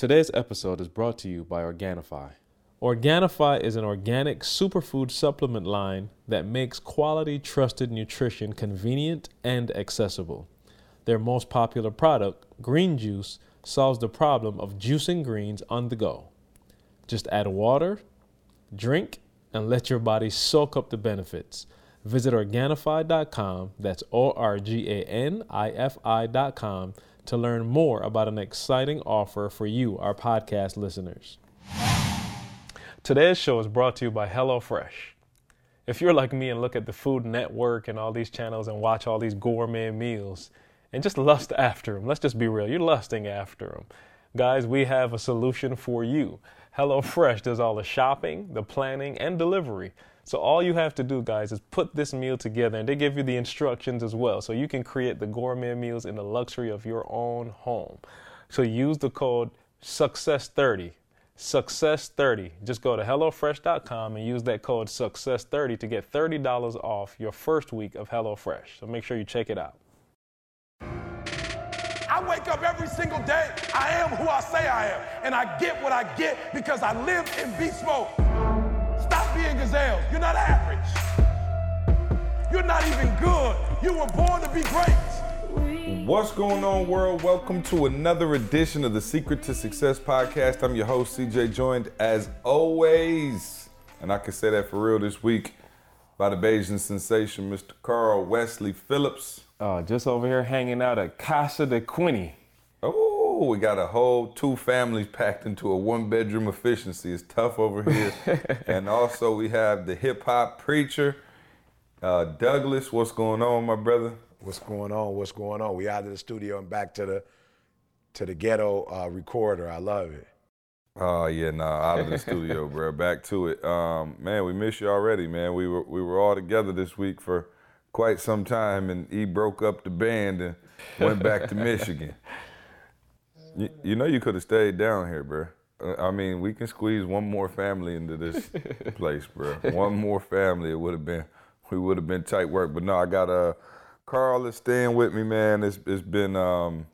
Today's episode is brought to you by Organifi. Organifi is an organic superfood supplement line that makes quality, trusted nutrition convenient and accessible. Their most popular product, Green Juice, solves the problem of juicing greens on the go. Just add water, drink, and let your body soak up the benefits. Visit Organifi.com, that's O R G A N I F I.com, to learn more about an exciting offer for you, our podcast listeners. Today's show is brought to you by HelloFresh. If you're like me and look at the Food Network and all these channels and watch all these gourmet meals and just lust after them, let's just be real, you're lusting after them. Guys, we have a solution for you. HelloFresh does all the shopping, the planning, and delivery. So all you have to do, guys, is put this meal together, and they give you the instructions as well, so you can create the gourmet meals in the luxury of your own home. So use the code Success30. Success30. Just go to HelloFresh.com and use that code Success30 to get $30 off your first week of HelloFresh. So make sure you check it out. I wake up every single day. I am who I say I am. And I get what I get because I live in beast mode. Stop being gazelles. You're not average. You're not even good. You were born to be great. What's going on, world? Welcome to another edition of the Secret to Success podcast. I'm your host, CJ, joined as always, and I can say that for real this week, by the Bayesian sensation, Mr. Carl Wesley Phillips. Uh, just over here hanging out at Casa de Quinney. Oh, we got a whole two families packed into a one bedroom efficiency. It's tough over here. and also, we have the hip hop preacher, uh, Douglas. What's going on, my brother? What's going on? What's going on? We out of the studio and back to the to the ghetto uh, recorder. I love it. Oh yeah, nah, out of the studio, bro. Back to it. Um, man, we miss you already, man. We were we were all together this week for quite some time, and he broke up the band and went back to Michigan. You, you know, you could have stayed down here, bro. Uh, I mean, we can squeeze one more family into this place, bro. One more family, it would have been, we would have been tight work. But no, I got uh, Carl is staying with me, man. It's it's been um,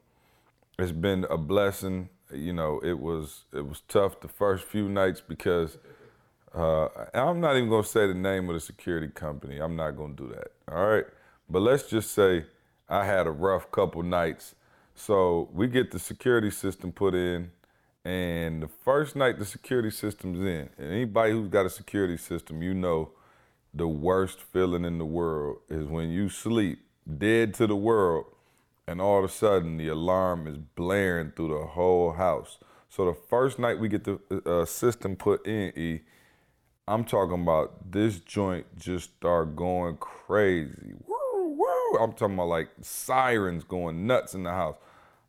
it's been a blessing. You know, it was it was tough the first few nights because uh, I'm not even gonna say the name of the security company. I'm not gonna do that. All right, but let's just say I had a rough couple nights. So we get the security system put in, and the first night the security system's in, and anybody who's got a security system, you know, the worst feeling in the world is when you sleep dead to the world, and all of a sudden the alarm is blaring through the whole house. So the first night we get the uh, system put in, E, I'm talking about this joint just start going crazy. Woo, woo. I'm talking about like sirens going nuts in the house.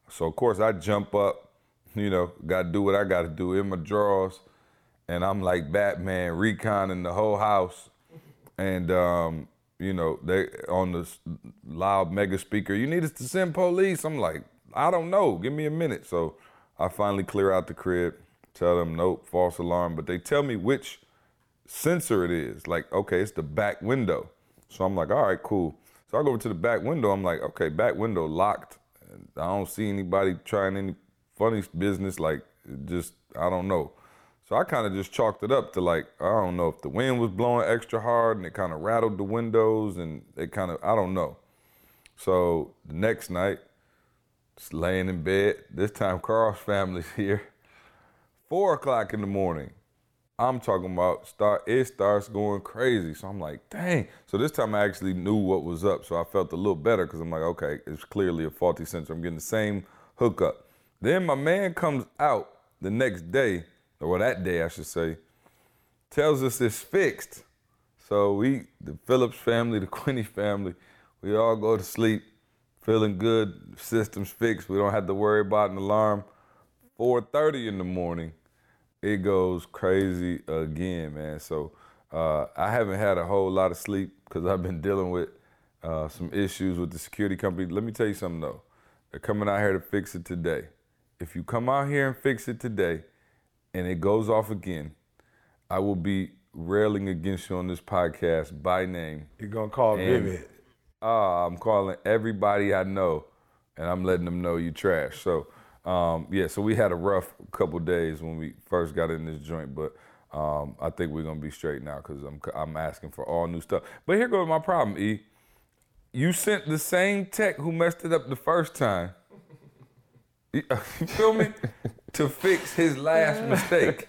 So of course I jump up, you know, gotta do what I gotta do in my drawers. And I'm like Batman reconning the whole house. And um, you know, they on the loud mega speaker, you need us to send police. I'm like, I don't know, give me a minute. So I finally clear out the crib, tell them nope, false alarm. But they tell me which sensor it is. Like, okay, it's the back window. So I'm like, all right, cool. So I go over to the back window. I'm like, okay, back window locked. I don't see anybody trying any funny business. Like, just, I don't know. So I kind of just chalked it up to like, I don't know if the wind was blowing extra hard and it kind of rattled the windows and it kind of, I don't know. So the next night, just laying in bed. This time, Carl's family's here. Four o'clock in the morning. I'm talking about start it starts going crazy. So I'm like, dang. So this time I actually knew what was up. So I felt a little better because I'm like, okay, it's clearly a faulty sensor. I'm getting the same hookup. Then my man comes out the next day, or that day I should say, tells us it's fixed. So we, the Phillips family, the Quinney family, we all go to sleep feeling good. System's fixed. We don't have to worry about an alarm. 4:30 in the morning it goes crazy again, man. So uh, I haven't had a whole lot of sleep because I've been dealing with uh, some issues with the security company. Let me tell you something though. They're coming out here to fix it today. If you come out here and fix it today and it goes off again, I will be railing against you on this podcast by name. You're gonna call And- Vivint. Uh, I'm calling everybody I know and I'm letting them know you trash. So Um, yeah, so we had a rough couple days when we first got in this joint, but um, I think we're gonna be straight now because I'm I'm asking for all new stuff. But here goes my problem, E. You sent the same tech who messed it up the first time. You feel me? to fix his last mistake.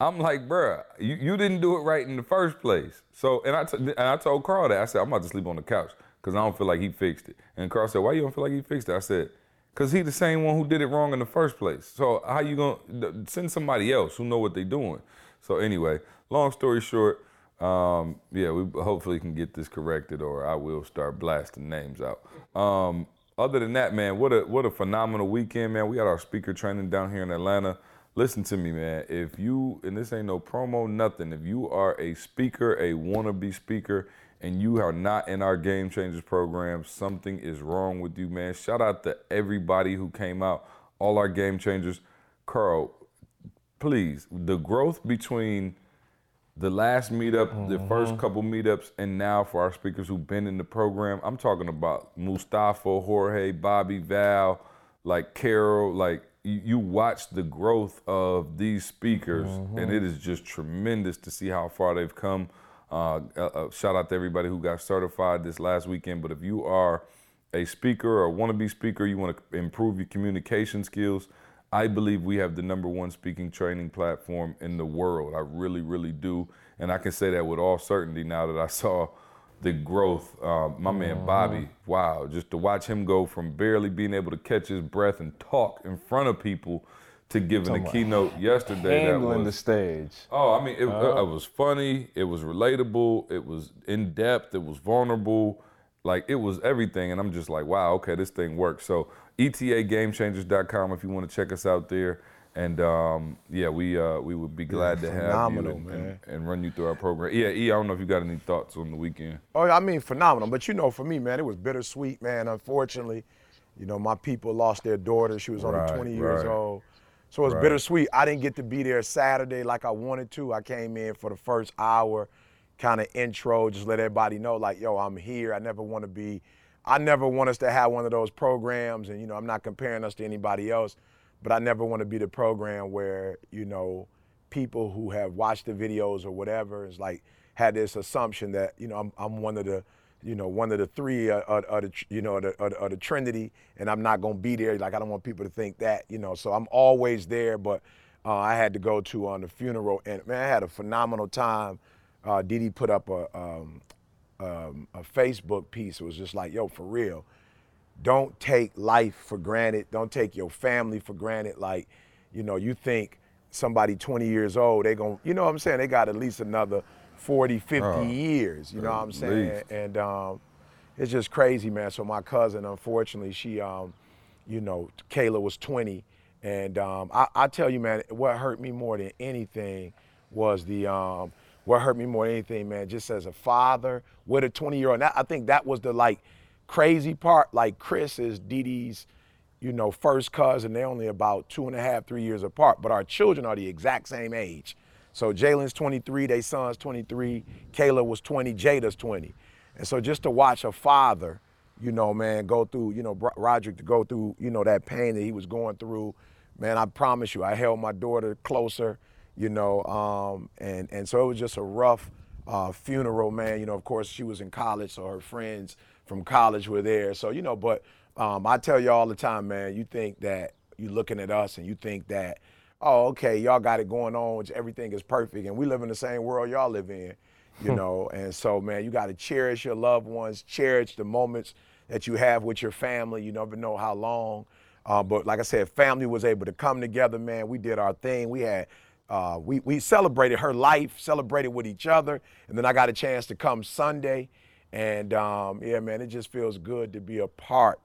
I'm like, bruh, you, you didn't do it right in the first place. So, and I, t- and I told Carl that. I said, I'm about to sleep on the couch because I don't feel like he fixed it. And Carl said, why you don't feel like he fixed it? I said, because he the same one who did it wrong in the first place. So how you to send somebody else who know what they doing? So anyway, long story short, um, yeah, we hopefully can get this corrected or I will start blasting names out. Um, other than that, man, what a what a phenomenal weekend, man. We got our speaker training down here in Atlanta. Listen to me, man. If you and this ain't no promo, nothing. If you are a speaker, a wannabe speaker, and you are not in our Game Changers program, something is wrong with you, man. Shout out to everybody who came out, all our Game Changers. Carl, please, the growth between the last meetup, mm-hmm. the first couple meetups, and now for our speakers who've been in the program, I'm talking about Mustafa, Jorge, Bobby, Val, like Carol, like you, you watch the growth of these speakers, mm-hmm. and it is just tremendous to see how far they've come. Uh, uh, uh, shout out to everybody who got certified this last weekend. But if you are a speaker or want to be speaker, you want to improve your communication skills, I believe we have the number one speaking training platform in the world. I really, really do. And I can say that with all certainty now that I saw the growth. Uh, my man mm-hmm. Bobby, wow, just to watch him go from barely being able to catch his breath and talk in front of people to giving a keynote yesterday. Handling that was, the stage. Oh, I mean, it, uh, it was funny. It was relatable. It was in depth. It was vulnerable. Like it was everything. And I'm just like, wow, okay, this thing works. So etagamechangers.com if you want to check us out there. And um, yeah, we uh, we would be glad yeah, to have you and, and, and, run you through our program. Yeah, E, I don't know if you got any thoughts on the weekend. Oh, I mean, phenomenal. But you know, for me, man, it was bittersweet, man. Unfortunately, you know, my people lost their daughter. She was only 20 years right. old. So it was right. bittersweet. I didn't get to be there Saturday like I wanted to. I came in for the first hour, kind of intro, just let everybody know, like, yo, I'm here. I never want to be I never want us to have one of those programs, and you know, I'm not comparing us to anybody else, but I never want to be the program where you know people who have watched the videos or whatever is like had this assumption that you know I'm, I'm one of the you know one of the three uh, uh, the you know the, uh, the Trinity, and I'm not gonna be there. Like I don't want people to think that you know. So I'm always there, but uh, I had to go to on the funeral, and man, I had a phenomenal time. Uh, Didi put up a, um, um, a Facebook piece. It was just like, yo, for real, don't take life for granted. Don't take your family for granted. Like, you know, you think somebody 20 years old, they to you know what I'm saying? They got at least another 40, 50 uh, years. You know what I'm saying? Least. And um, it's just crazy, man. So my cousin, unfortunately, she, um, you know, Kayla was 20. And um, I, I, tell you, man, what hurt me more than anything was the um, what hurt me more than anything, man, just as a father with a 20 year old. I think that was the like crazy part. Like Chris is Didi's, you know, first cousin. They're only about two and a half, three years apart, but our children are the exact same age. So Jalen's 23, they son's 23, Kayla was 20, Jada's 20. And so just to watch a father, you know, man, go through, you know, Roderick to go through, you know, that pain that he was going through, man, I promise you, I held my daughter closer you know, um, and and so it was just a rough uh, funeral, man. You know, of course she was in college, so her friends from college were there. So you know, but um, I tell you all the time, man. You think that you're looking at us and you think that, oh, okay, y'all got it going on, everything is perfect, and we live in the same world y'all live in, you hmm. know. And so, man, you got to cherish your loved ones, cherish the moments that you have with your family. You never know how long. Uh, but like I said, family was able to come together, man. We did our thing. We had uh, we, we celebrated her life, celebrated with each other, and then I got a chance to come Sunday. And um, yeah, man, it just feels good to be a part,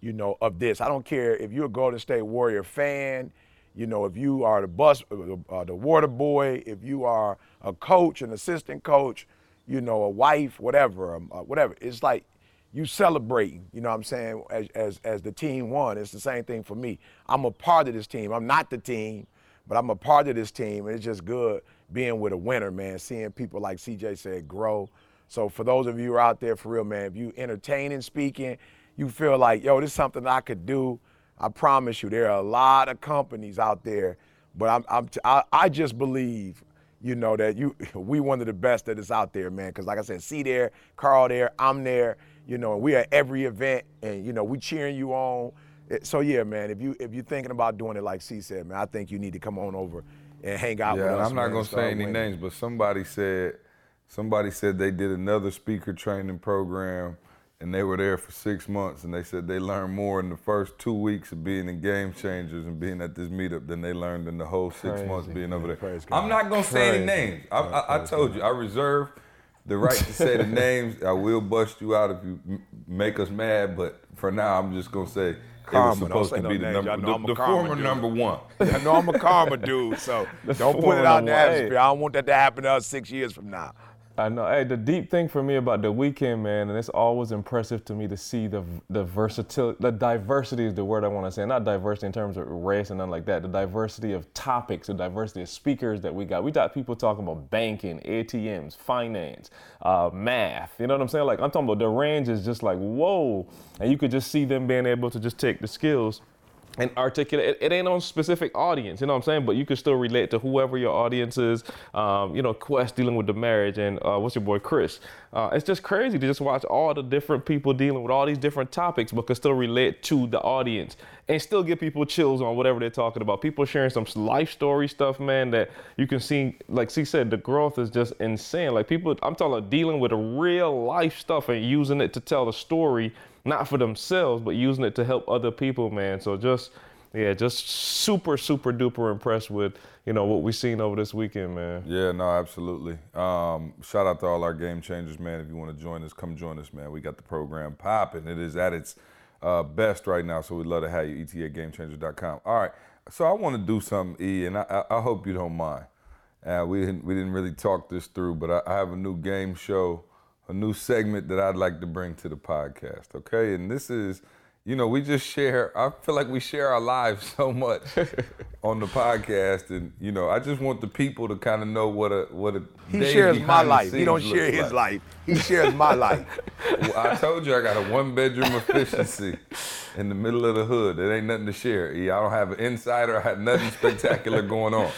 you know, of this. I don't care if you're a Golden State Warrior fan, you know, if you are the bus, uh, uh the water boy, if you are a coach, an assistant coach, you know, a wife, whatever, um, uh, whatever. It's like you celebrating, you know what I'm saying, as, as, as the team won. It's the same thing for me. I'm a part of this team. I'm not the team, but I'm a part of this team, and it's just good being with a winner, man. Seeing people like CJ said grow. So for those of you who are out there for real, man, if you entertaining speaking, you feel like, yo, this is something I could do. I promise you, there are a lot of companies out there, but I'm, I'm t- I, I just believe, you know, that you we one of the best that is out there, man. Because like I said, see there, Carl there, I'm there, you know, and we at every event, and you know, we cheering you on. So yeah, man, if you if you're thinking about doing it like C said, man, I think you need to come on over and hang out yeah, with us. I'm not man, gonna say any names, but somebody said somebody said they did another speaker training program and they were there for six months and they said they learned more in the first two weeks of being in game changers and being at this meetup than they learned in the whole six Crazy. months being over there. I'm not gonna say any names. I, I, I told you, I reserve the right to say the names. I will bust you out if you m- make us mad, but for now, I'm just gonna say Karma, it was supposed to no be the names. Number, the, the former dude. number one. I know I'm a karma dude, so don't put it out in the atmosphere. I don't want that to happen to us six years from now. I know. Hey, the deep thing for me about the weekend, man, and it's always impressive to me to see the the versatility, the diversity is the word I want to say. Not diversity in terms of race and nothing like that. The diversity of topics, the diversity of speakers that we got. We got people talking about banking, ATMs, finance, uh, math. You know what I'm saying? Like I'm talking about the range is just like whoa, and you could just see them being able to just take the skills and articulate. It, it ain't on specific audience, you know what I'm saying? But you can still relate to whoever your audience is. Um, you know, Quest dealing with the marriage, and uh, what's your boy Chris? Uh, it's just crazy to just watch all the different people dealing with all these different topics, but can still relate to the audience and still give people chills on whatever they're talking about. People sharing some life story stuff, man, that you can see. Like she said, the growth is just insane. Like people, I'm talking about dealing with real life stuff and using it to tell the story not for themselves, but using it to help other people, man. So just yeah, just super, super duper impressed with, you know, what we've seen over this weekend, man. Yeah, no, absolutely. Um, shout out to all our game changers, man. If you want to join us, come join us, man. We got the program popping. It is at its uh, best right now, so we'd love to have you. ET at GameChangers.com. All right, so I want to do something, E, and I, I, I hope you don't mind. Uh, we didn't we didn't really talk this through, but I, I have a new game show, a new segment that I'd like to bring to the podcast. Okay, and this is, you know, we just share. I feel like we share our lives so much on the podcast, and you know, I just want the people to kind of know what a what a He shares my life. He don't share his like. life. He shares my life. Well, I told you I got a one bedroom efficiency in the middle of the hood. It ain't nothing to share. E. I don't have an insider. I had nothing spectacular going on.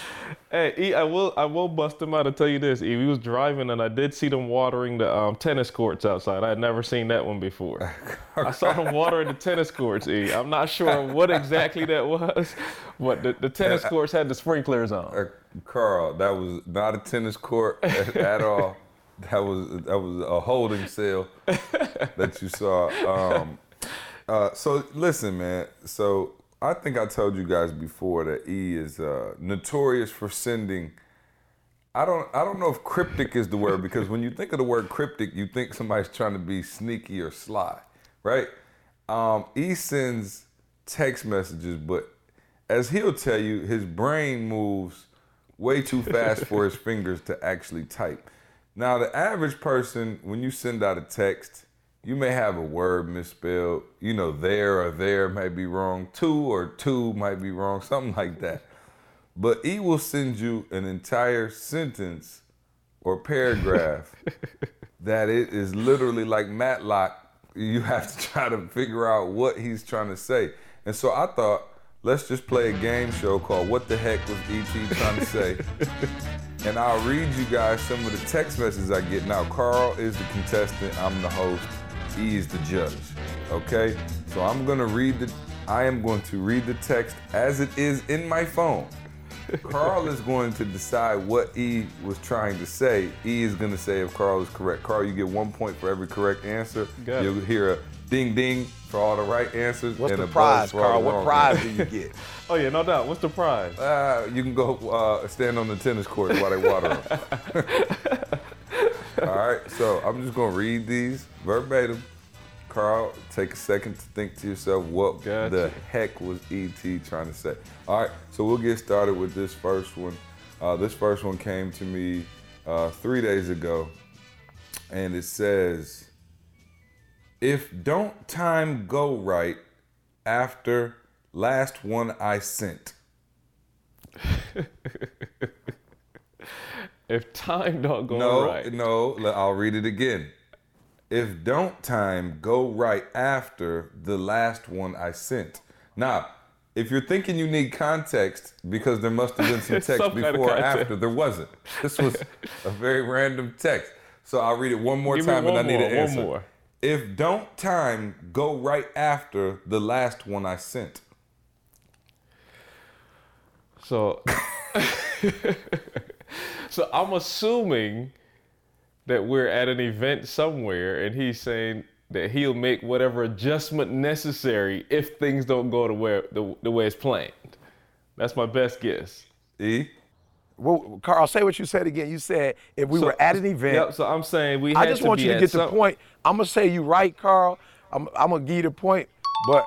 Hey, E, I will I will bust him out and tell you this. E, we was driving and I did see them watering the um, tennis courts outside. I had never seen that one before. I saw them watering the tennis courts. E, I'm not sure what exactly that was, but the, the tennis courts had the sprinklers on. Uh, Carl, that was not a tennis court at, at all. That was that was a holding cell that you saw. Um, uh, so listen, man. So I think I told you guys before that E is uh, notorious for sending. I don't I don't know if cryptic is the word because when you think of the word cryptic, you think somebody's trying to be sneaky or sly, right? Um, E sends text messages, but as he'll tell you, his brain moves way too fast for his fingers to actually type. Now, the average person, when you send out a text, you may have a word misspelled. You know, there or there might be wrong. Two or two might be wrong, something like that. But E will send you an entire sentence or paragraph that it is literally like Matlock. You have to try to figure out what he's trying to say. And so I thought, let's just play a game show called What the Heck Was E.T. Trying to Say? and I'll read you guys some of the text messages I get. Now, Carl is the contestant, I'm the host, E is the judge. Okay? So I'm gonna read the I am going to read the text as it is in my phone. Carl is going to decide what E was trying to say. E is going to say if Carl is correct. Carl, you get one point for every correct answer. You'll hear a ding ding for all the right answers. What's and the a prize, for all Carl? the What wrong prize do you get? Oh yeah, no doubt. What's the prize? Uh, you can go uh, stand on the tennis court while they water them. all right, so I'm just going to read these verbatim. Carl, take a second to think to yourself what Gotcha. the heck was ET trying to say. All right, so we'll get started with this first one. Uh, this first one came to me uh, three days ago, and it says, "If don't time go right after last one I sent." If time don't go No, right, no, no, I'll read it again. If don't time go right after the last one I sent. Now, if you're thinking you need context because there must have been some text Some before or after, there wasn't. This was a very random text. So I'll read it one more Give me time and I one need more, an one answer. more. If don't time go right after the last one I sent. So, so I'm assuming that we're at an event somewhere, and he's saying that he'll make whatever adjustment necessary if things don't go the way the, the way it's planned. That's my best guess. E? Well, Carl, say what you said again. You said if we So- were at an event. Yep. So I'm saying we. I just want you to get the point. I'm gonna say you right, Carl. I'm, I'm gonna give you the point. But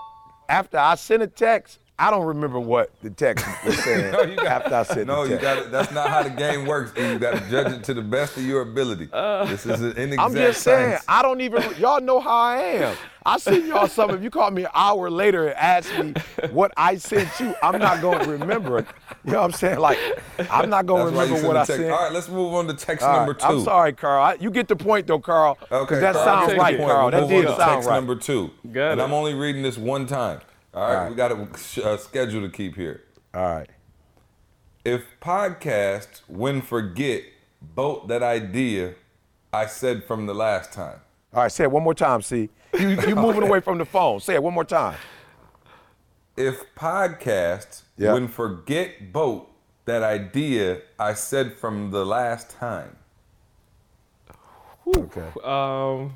after I sent a text, I don't remember what the text was saying No, you got, after I sent no, you got it. That's not how the game works. E. You got to judge it to the best of your ability. Uh, this is an inexact I'm just saying, science. I don't even, y'all know how I am. I send y'all something. If you call me an hour later and ask me what I sent you, I'm not going to remember it. You know what I'm saying? Like, I'm not going to That's why you remember what I text. sent. All right, let's move on to text All right, number 2 I'm sorry, Carl. I, you get the point, though, Carl. 'cause Okay, that Carl, sounds take right, the point. Carl. We'll That move did on to sound text right. number two. Got and it. I'm only reading this one time. All right, All right. we got a uh, schedule to keep here. All right. If podcast when forget boat that idea I said from the last time. All right, say it one more time, see. You, you moving away from the phone. Say it one more time. If podcast Yeah. when forget boat that idea I said from the last time. Okay. Um.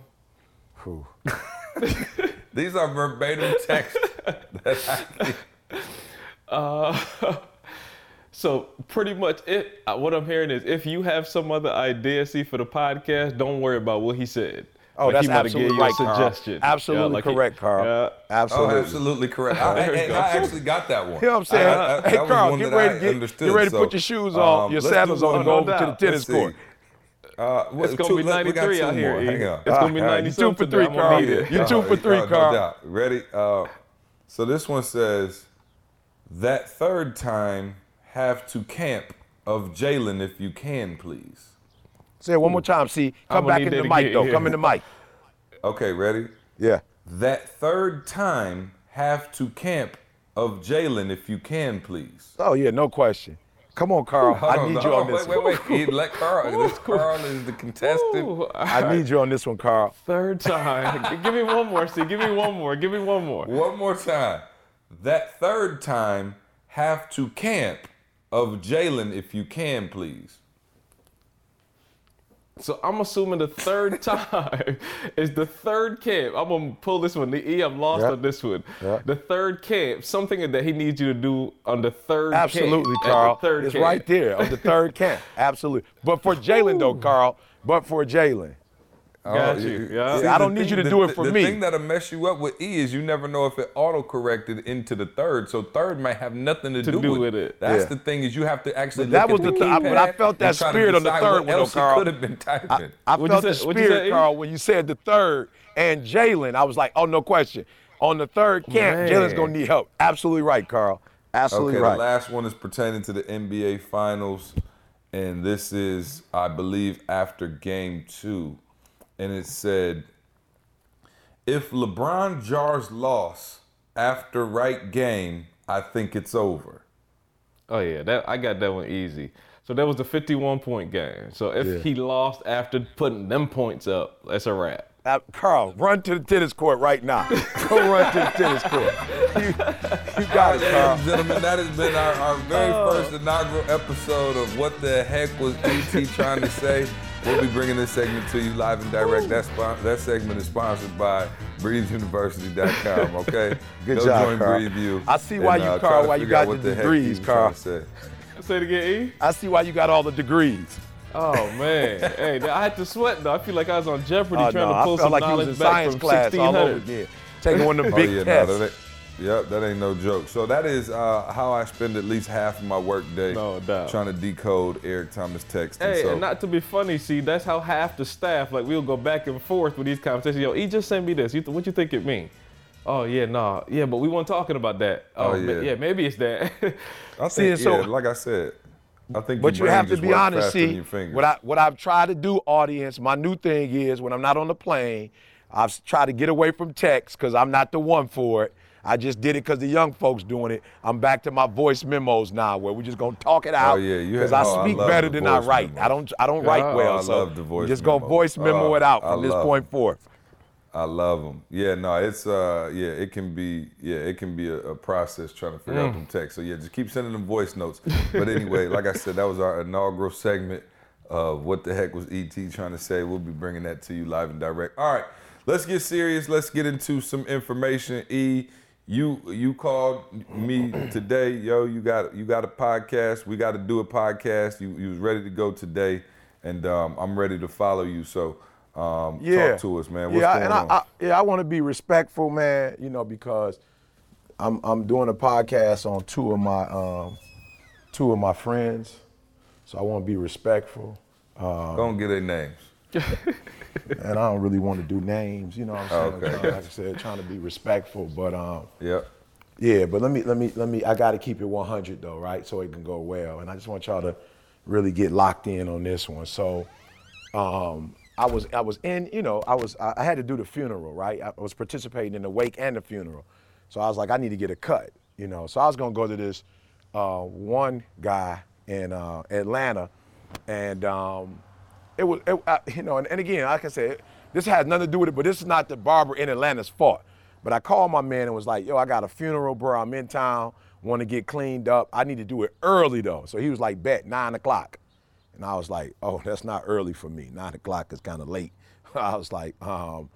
Whew. These are verbatim text. that I, So pretty much, it. uh, What I'm hearing is, if you have some other idea, see for the podcast, don't worry about what he said. Oh, Like, that's he might have absolutely gave you right, a Carl. suggestion. Absolutely Yeah, like he- correct, Carl. yeah. oh, Absolutely. absolutely correct. I, and, and I actually got that one. You know what I'm saying? I- I- hey, Carl, one get ready, to get, understood, get ready to so, put your shoes on, um, your let's sandals on, one. and go over to the tennis Let's court. Uh, what- It's gonna two- be let- we got 93 two out here. Hang on. It's gonna be All right, 90 for three, I'm gonna Carl. need it. You two for three, no Carl. doubt. Ready? Uh, so this one says, that third time have to camp of Jalen if you can, please. Say it one more time. See, come back in the mic again, though. yeah. Come in the mic. Okay, ready? Yeah. That third time have to camp of Jalen if you can, please. Oh yeah, no question. Come on, Carl. Hold I need no, you on oh, this. Wait, one. wait, wait. He let Carl. This Carl is the contestant. Ooh, I need you on this one, Carl. Third time. Give me one more. See, give me one more. Give me one more. One more time. That third time have to camp of Jalen if you can, please. So I'm assuming the third time is the third camp. I'm gonna pull this one. The E, I'm lost Yeah. on this one. Yeah. The third camp, something that he needs you to do on the third Absolutely, camp. Carl. third it's camp. right there on the third camp. Absolutely. But for Jalen though, Carl. But for Jalen. Oh, Got you. Yeah. See, I don't need you to the, do it for the me. The thing that'll mess you up with E is you never know if it auto corrected into the third. So third might have nothing to, To do with it. That's Yeah. the thing is you have to actually. But that was at the th- but I felt that and try to spirit on the third what one, though, else he Carl. could have been typing. I What'd you felt the say? You spirit, say? Carl, when you said the third and Jalen. I was like, oh, no question. On the third camp, Jalen's going to need help. Absolutely right, Carl. Absolutely Okay, right. the last one is pertaining to the NBA Finals, and this is, I believe, after Game Two, and it said, "If LeBron jars loss after right game, I think it's over." Oh yeah, that I got that one easy. So that was the 51 point game. So if Yeah. he lost after putting them points up, that's a wrap. Uh, Carl, run to the tennis court right now. Go run to the tennis court. You, you got it, Ladies Carl. and gentlemen, that has been our, our very first inaugural episode of What the Heck Was ET Trying to Say? We'll be bringing this segment to you live and direct. That, spon- that segment is sponsored by BreatheUniversity.com, okay? Good Go job, join Carl. Breathe You. I see why and, you, uh, Carl, why you got what the degrees, was Carl. trying to say. Say it again, E. I see why you got all the degrees. Oh man, hey, I had to sweat though. I feel like I was on Jeopardy Oh, trying no, to pull I felt some like you was knowledge in back science from class all over 1600. again. Taking one of the Oh, big yeah, tests. that ain't, yep, that ain't no joke. So that is uh, how I spend at least half of my work day No doubt. trying to decode Eric Thomas text. Hey, so, and not to be funny, see, that's how half the staff, like, we'll go back and forth with these conversations. Yo, he just sent me this. You th- what you think it mean? Oh yeah, nah, yeah, but we weren't talking about that. Oh, ma- yeah. yeah, maybe it's that. I See, think, so- yeah, like I said, I think But your you brain have to be honest. See, what I what I've tried to do, audience. My new thing is when I'm not on the plane, I've tried to get away from text because I'm not the one for it. I just did it because the young folks doing it. I'm back to my voice memos now, where we're just gonna talk it out. Oh yeah, because I oh, I speak better than I write. memos. I don't I don't write Oh, well, I so love the voice just gonna memos. voice memo Oh, it out from this point forth. I love them. Yeah, no, it's uh, yeah, it can be, yeah, it can be a, a process trying to figure Mm. out them text. So yeah, just keep sending them voice notes. But anyway, like I said, that was our inaugural segment of what the heck was ET trying to say. We'll be bringing that to you live and direct. All right, let's get serious. Let's get into some information. E, you you called me today, yo. You got you got a podcast. We got to do a podcast. You you was ready to go today, and um, I'm ready to follow you. So. Um, yeah. Talk to us, man. What's yeah, going and on? I, I, yeah, I want to be respectful, man. You know, because I'm I'm doing a podcast on two of my um, two of my friends, so I want to be respectful. Um, Don't get their names. and I don't really want to do names. You know what I'm saying? Okay. Like I said, trying to be respectful, but um, Yep. yeah, but let me let me let me. I got to keep it 100 though, right? So it can go well. And I just want y'all to really get locked in on this one. So, um, I was I was in, you know, I was I I had to do the funeral, right? I was participating in the wake and the funeral. So I was like, I need to get a cut, you know. So I was gonna go to this uh, one guy in uh, Atlanta, and um, it was, it, uh, you know, and, and again, like I said, this has nothing to do with it, but this is not the barber in Atlanta's fault. But I called my man and was like, yo, I got a funeral, bro. I'm in town, want to get cleaned up. I need to do it early though. So he was like, bet, nine o'clock. And I was like, oh, that's not early for me. Nine o'clock is kind of late. I was like, um,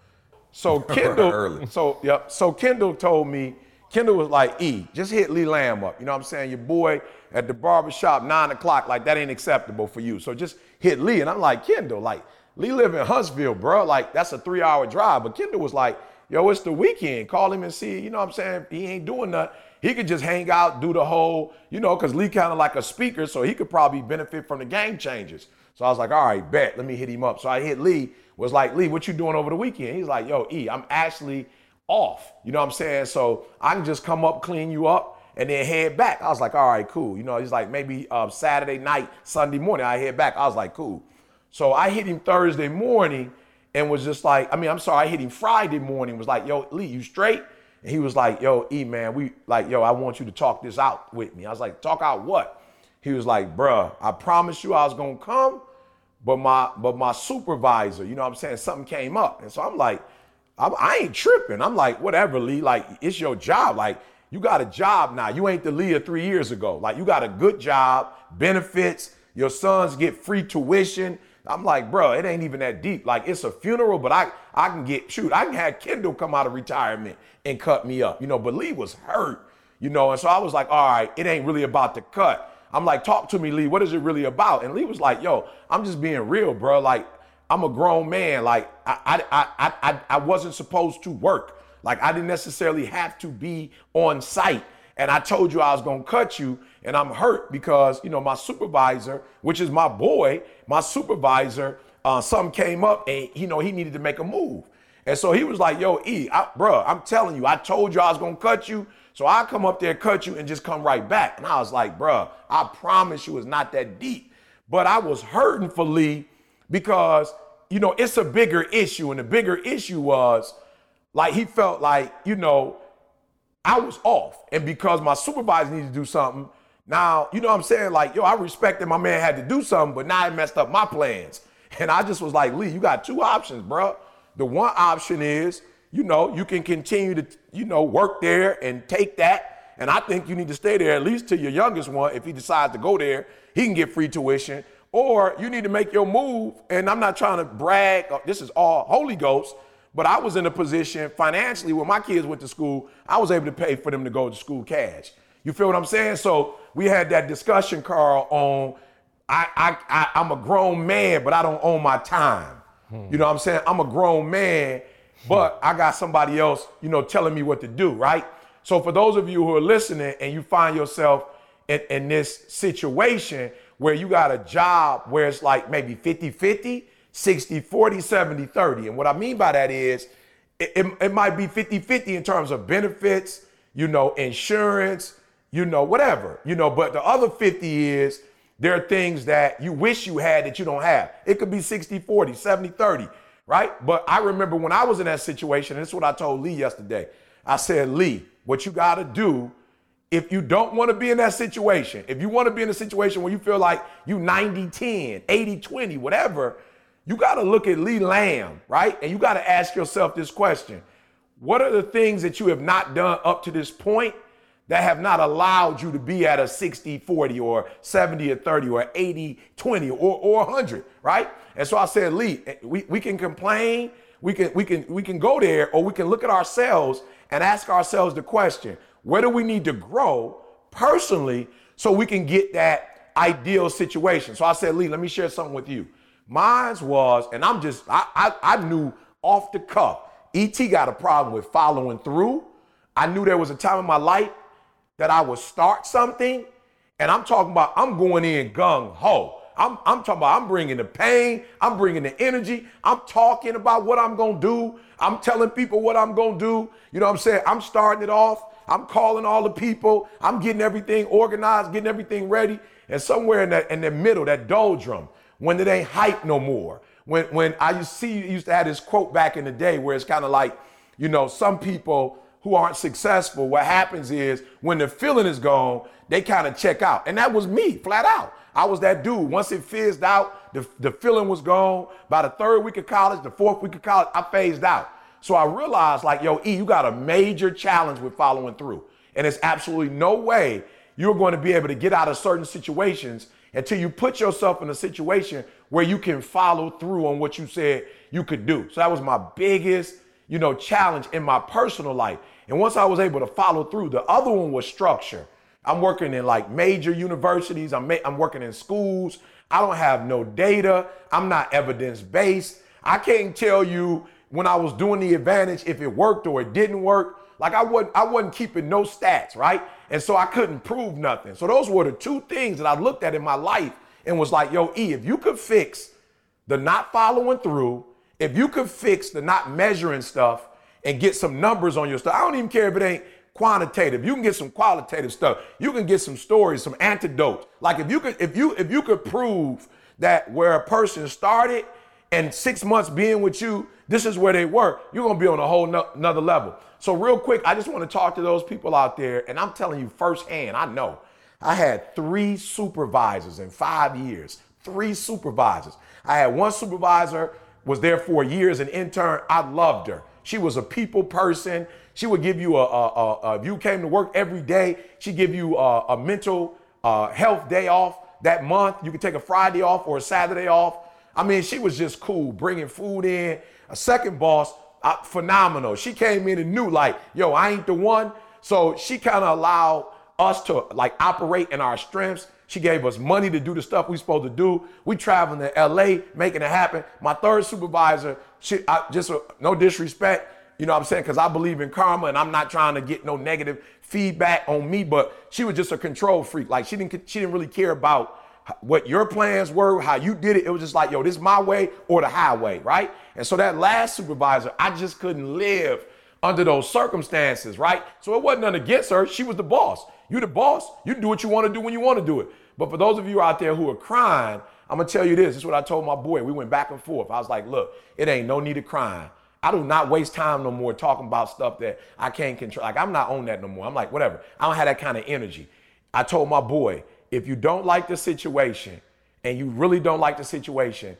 so Kendall, Early. so yep. So Kendall told me, Kendall was like, E, just hit Lee Lamb up. You know what I'm saying? Your boy at the barbershop, nine o'clock, like that ain't acceptable for you. So just hit Lee. And I'm like, Kendall, like, Lee live in Huntsville, bro. Like, that's a three-hour drive. But Kendall was like, yo, it's the weekend. Call him and see, you know what I'm saying? He ain't doing nothing. He could just hang out, do the whole, you know, because Lee kind of like a speaker, so he could probably benefit from the game changes. So I was like, all right, bet, let me hit him up. So I hit Lee, was like, Lee, what you doing over the weekend? He's like, yo, E, I'm actually off. You know what I'm saying? So I can just come up, clean you up, and then head back. I was like, all right, cool. You know, he's like, maybe uh, Saturday night, Sunday morning, I head back. I was like, cool. So I hit him Thursday morning and was just like, I mean, I'm sorry, I hit him Friday morning, was like, yo, Lee, you straight? And he was like, yo, E, man, we like, yo, I want you to talk this out with me. I was like, talk out what? He was like, bruh, I promised you I was gonna come, but my but my supervisor, you know what I'm saying, something came up. And so I'm like, I'm, I ain't tripping. I'm like, whatever, Lee. Like, it's your job. Like, you got a job now. You ain't the Lee of three years ago. Like, you got a good job, benefits. Your sons get free tuition. I'm like, bro, it ain't even that deep. Like, it's a funeral, but I I can get shoot. I can have Kendall come out of retirement and cut me up, you know. But Lee was hurt, you know, and so I was like, all right, it ain't really about the cut. I'm like, talk to me, Lee. What is it really about? And Lee was like, yo, I'm just being real, bro. Like, I'm a grown man. Like I, I, I, I, I wasn't supposed to work. Like I didn't necessarily have to be on site. And I told you I was gonna cut you, and I'm hurt because you know my supervisor, which is my boy, my supervisor, uh, something came up, and you know he needed to make a move. And so he was like, "Yo, E, I, bro, I'm telling you, I told you I was gonna cut you, so I come up there, cut you, and just come right back." And I was like, "Bro, I promise you, it's not that deep." But I was hurting for Lee because you know it's a bigger issue and the bigger issue was like he felt like you know i was off. And because my supervisor needed to do something now you know what i'm saying? Like yo i respect that my man had to do something but now it messed up my plans. And i just was like lee you got two options bro the one option is you know you can continue to you know work there and take that. And i think you need to stay there at least till your youngest one. If he decides to go there he can get free tuition or you need to make your move. And I'm not trying to brag. uh, This is all Holy Ghost. But I was in a position financially when my kids went to school, I was able to pay for them to go to school cash. You feel what I'm saying? So we had that discussion, Carl, on I, I, I I'm a grown man, but I don't own my time. You know what I'm saying? I'm a grown man, but I got somebody else, you know, telling me what to do, right? So for those of you who are listening and you find yourself in, in this situation where you got a job where it's like maybe 50 50, 60 40, 70 30. And what I mean by that is it, it, it might be 50 50 in terms of benefits, you know, insurance, you know, whatever, you know, but the other 50 is there are things that you wish you had that you don't have. It could be 60 40, 70 30, right? But I remember when I was in that situation, and this is what I told Lee yesterday. I said, Lee, what you got to do if you don't want to be in that situation, if you want to be in a situation where you feel like you 90 10, 80 20, whatever, you got to look at Lee Lamb, right? And you got to ask yourself this question What are the things that you have not done up to this point that have not allowed you to be at a 60 40 or 70 or 30 or 80 20 or, or 100, right? And so I said, Lee, we, we can complain, we can, we, can, we can go there, or we can look at ourselves and ask ourselves the question where do we need to grow personally so we can get that ideal situation? So I said, Lee, let me share something with you. Mine was, and I'm just, I, I, I knew off the cuff, ET got a problem with following through. I knew there was a time in my life that I would start something, and I'm talking about I'm going in gung ho. I'm, I'm talking about I'm bringing the pain, I'm bringing the energy, I'm talking about what I'm gonna do, I'm telling people what I'm gonna do. You know what I'm saying? I'm starting it off. I'm calling all the people. I'm getting everything organized, getting everything ready. And somewhere in that in the middle, that doldrum, when it ain't hype no more. When when I used to see used to have this quote back in the day where it's kind of like, you know, some people who aren't successful, what happens is when the feeling is gone, they kind of check out. And that was me, flat out. I was that dude. Once it fizzed out, the, the feeling was gone. By the third week of college, the fourth week of college, I phased out. So I realized, like, yo, E, you got a major challenge with following through. And it's absolutely no way you're going to be able to get out of certain situations until you put yourself in a situation where you can follow through on what you said you could do. So that was my biggest, you know, challenge in my personal life. And once I was able to follow through, the other one was structure. I'm working in like major universities. I'm, ma- I'm working in schools. I don't have no data. I'm not evidence based. I can't tell you when I was doing the advantage if it worked or it didn't work. Like I wasn't, I wasn't keeping no stats, right? And so I couldn't prove nothing. So those were the two things that I looked at in my life and was like, yo, E, if you could fix the not following through, if you could fix the not measuring stuff and get some numbers on your stuff, I don't even care if it ain't quantitative. You can get some qualitative stuff. You can get some stories, some antidotes. Like if you could, if you if you could prove that where a person started and six months being with you, this is where they were, you're gonna be on a whole no, another level. So real quick, I just want to talk to those people out there, and I'm telling you firsthand, I know. I had three supervisors in five years. Three supervisors. I had one supervisor was there for years, an intern. I loved her. She was a people person. She would give you a, a, a, a if you came to work every day, she'd give you a, a mental uh, health day off that month. You could take a Friday off or a Saturday off. I mean, she was just cool, bringing food in. A second boss, uh, phenomenal. She came in and knew, like, yo, I ain't the one. So she kind of allowed us to like operate in our strengths. She gave us money to do the stuff we supposed to do. We traveling to LA, making it happen. My third supervisor, she I, just no disrespect, you know what I'm saying? Because I believe in karma and I'm not trying to get no negative feedback on me, but she was just a control freak. Like she didn't she didn't really care about what your plans were, how you did it. It was just like, yo, this is my way or the highway, right? And so that last supervisor, I just couldn't live under those circumstances, right? So it wasn't nothing against her. She was the boss. You the boss. You do what you want to do when you want to do it. But for those of you out there who are crying, I'm gonna tell you this. This is what I told my boy. We went back and forth. I was like, look, it ain't no need of crying. I do not waste time no more talking about stuff that I can't control. Like I'm not on that no more. I'm like, whatever. I don't have that kind of energy. I told my boy, if you don't like the situation and you really don't like the situation,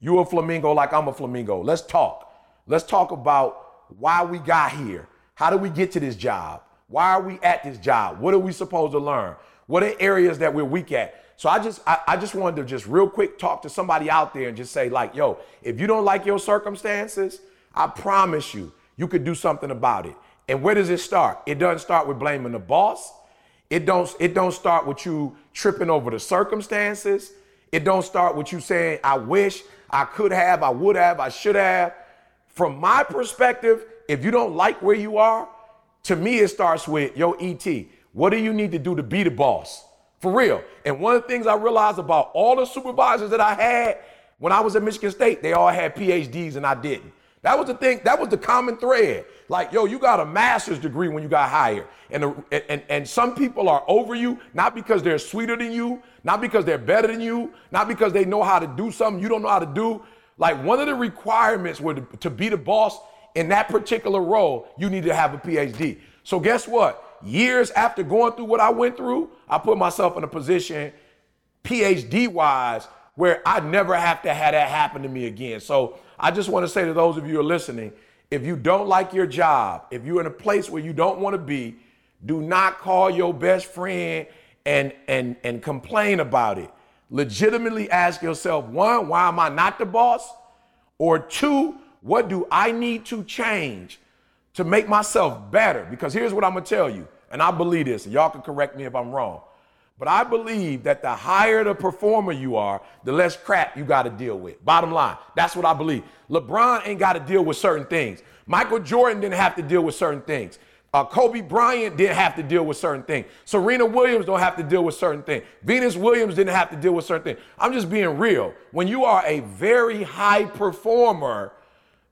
you a flamingo like I'm a flamingo. Let's talk. Let's talk about why we got here. How do we get to this job? Why are we at this job? What are we supposed to learn? What are areas that we're weak at? So I just I, I just wanted to just real quick talk to somebody out there and just say like, yo, if you don't like your circumstances, I promise you, you could do something about it. And where does it start? It doesn't start with blaming the boss. It don't it don't start with you tripping over the circumstances. It don't start with you saying, I wish, I could have, I would have, I should have. From my perspective, if you don't like where you are, to me it starts with, yo, ET, what do you need to do to be the boss? For real. And one of the things I realized about all the supervisors that I had when I was at Michigan State, they all had PhDs and I didn't. That was the thing. That was the common thread. Like, yo, you got a master's degree when you got hired. And, and, and some people are over you, not because they're sweeter than you, not because they're better than you, not because they know how to do something you don't know how to do. Like, one of the requirements were to, to be the boss in that particular role, you need to have a PhD. So guess what? Years after going through what I went through, I put myself in a position, PhD wise, where I never have to have that happen to me again. So I just want to say to those of you who are listening, if you don't like your job, if you're in a place where you don't want to be, do not call your best friend and and and complain about it. Legitimately ask yourself, one, why am I not the boss? Or two, what do I need to change to make myself better? Because here's what I'm gonna tell you, and I believe this, and y'all can correct me if I'm wrong. But I believe that the higher the performer you are, the less crap you got to deal with. Bottom line, that's what I believe. LeBron ain't got to deal with certain things. Michael Jordan didn't have to deal with certain things. Uh, Kobe Bryant didn't have to deal with certain things. Serena Williams don't have to deal with certain things. Venus Williams didn't have to deal with certain things. I'm just being real. When you are a very high performer,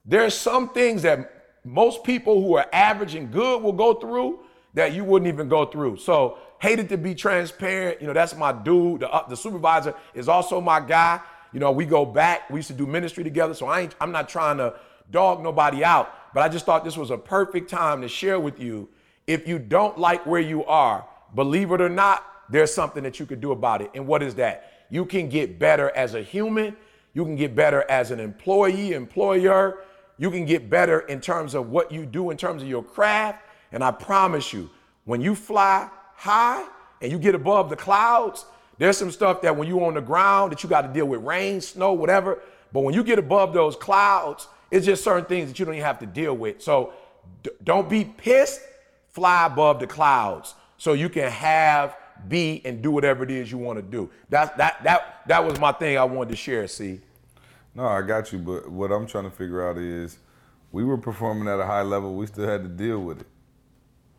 there's some things that most people who are average and good will go through that you wouldn't even go through. So hated to be transparent. You know, that's my dude. The, uh, the supervisor is also my guy. You know, we go back. We used to do ministry together. So I ain't, I'm not trying to dog nobody out. But I just thought this was a perfect time to share with you. If you don't like where you are, believe it or not, there's something that you could do about it. And what is that? You can get better as a human. You can get better as an employee, employer. You can get better in terms of what you do in terms of your craft. And I promise you, when you fly high and you get above the clouds, there's some stuff that when you're on the ground that you got to deal with rain, snow, whatever. But when you get above those clouds, it's just certain things that you don't even have to deal with. So d- don't be pissed. Fly above the clouds so you can have, be, and do whatever it is you want to do. That that that that was my thing I wanted to share. See. No, I got you. But what I'm trying to figure out is, we were performing at a high level. We still had to deal with it.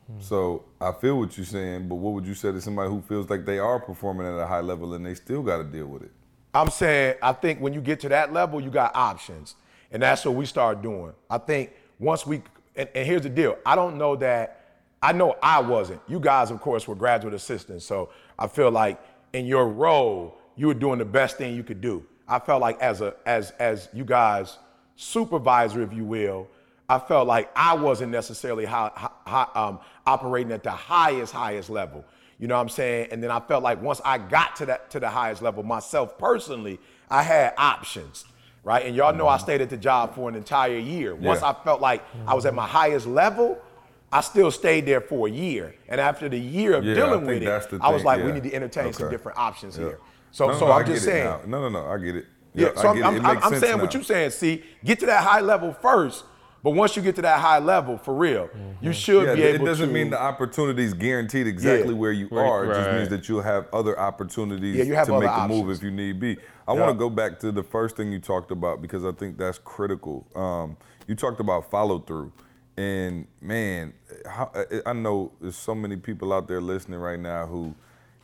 Hmm. So I feel what you're saying, but what would you say to somebody who feels like they are performing at a high level and they still got to deal with it? I'm saying I think when you get to that level, you got options. And that's what we start doing. I think once we, and, and here's the deal I don't know that, I know I wasn't. You guys, of course, were graduate assistants. So I feel like in your role, you were doing the best thing you could do. I felt like as a as as you guys supervisor, if you will, I felt like I wasn't necessarily high, high, um, operating at the highest highest level. You know what I'm saying? And then I felt like once I got to that to the highest level myself personally, I had options right? And y'all know I stayed at the job for an entire year. Once yeah. I felt like I was at my highest level, I still stayed there for a year. And after the year of yeah, dealing with it, I was like, yeah. we need to entertain okay. some different options here. So, no, so no, I'm just saying. No, no, no, I get it. Yeah, so I'm, I'm, I'm saying now. what you're saying. See, get to that high level first but once you get to that high level, for real, mm-hmm. you should yeah, be able to. It doesn't to, mean the opportunity is guaranteed exactly yeah. where you are. Right. It just means that you'll have other opportunities yeah, have to make options. the move if you need be. I want to go back to the first thing you talked about because I think that's critical. Um, you talked about follow through. And man, how, I know there's so many people out there listening right now who,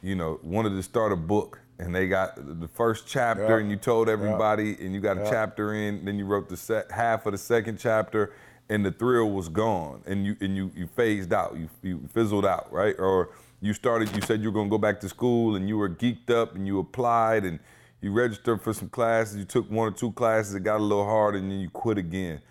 you know, wanted to start a book and they got the first chapter yep. and you told everybody yep. and you got a yep. chapter in then you wrote the set, half of the second chapter and the thrill was gone and you and you you phased out you you fizzled out right or you started you said you were going to go back to school and you were geeked up and you applied and you registered for some classes you took one or two classes it got a little hard and then you quit again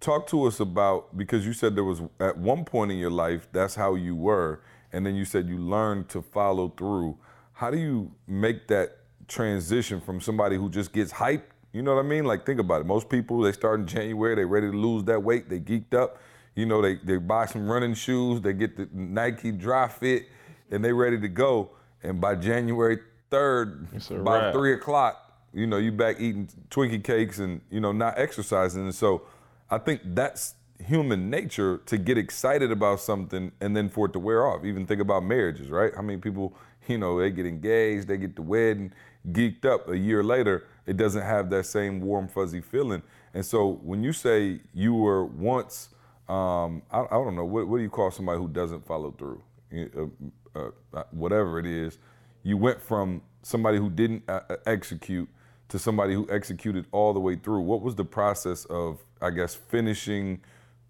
talk to us about because you said there was at one point in your life that's how you were and then you said you learned to follow through how do you make that transition from somebody who just gets hyped? You know what I mean? Like think about it. Most people they start in January, they're ready to lose that weight, they geeked up. You know, they they buy some running shoes, they get the Nike Dri-FIT, and they ready to go. And by January third, by wrap. three o'clock, you know, you back eating Twinkie cakes and you know not exercising. And so, I think that's human nature to get excited about something and then for it to wear off. Even think about marriages, right? How many people you know, they get engaged, they get the wedding, geeked up. A year later, it doesn't have that same warm, fuzzy feeling. And so when you say you were once, um, I, I, don't know, what, what, do you call somebody who doesn't follow through? Uh, uh, uh, whatever it is, you went from somebody who didn't uh, uh, execute to somebody who executed all the way through. What was the process of, I guess, finishing?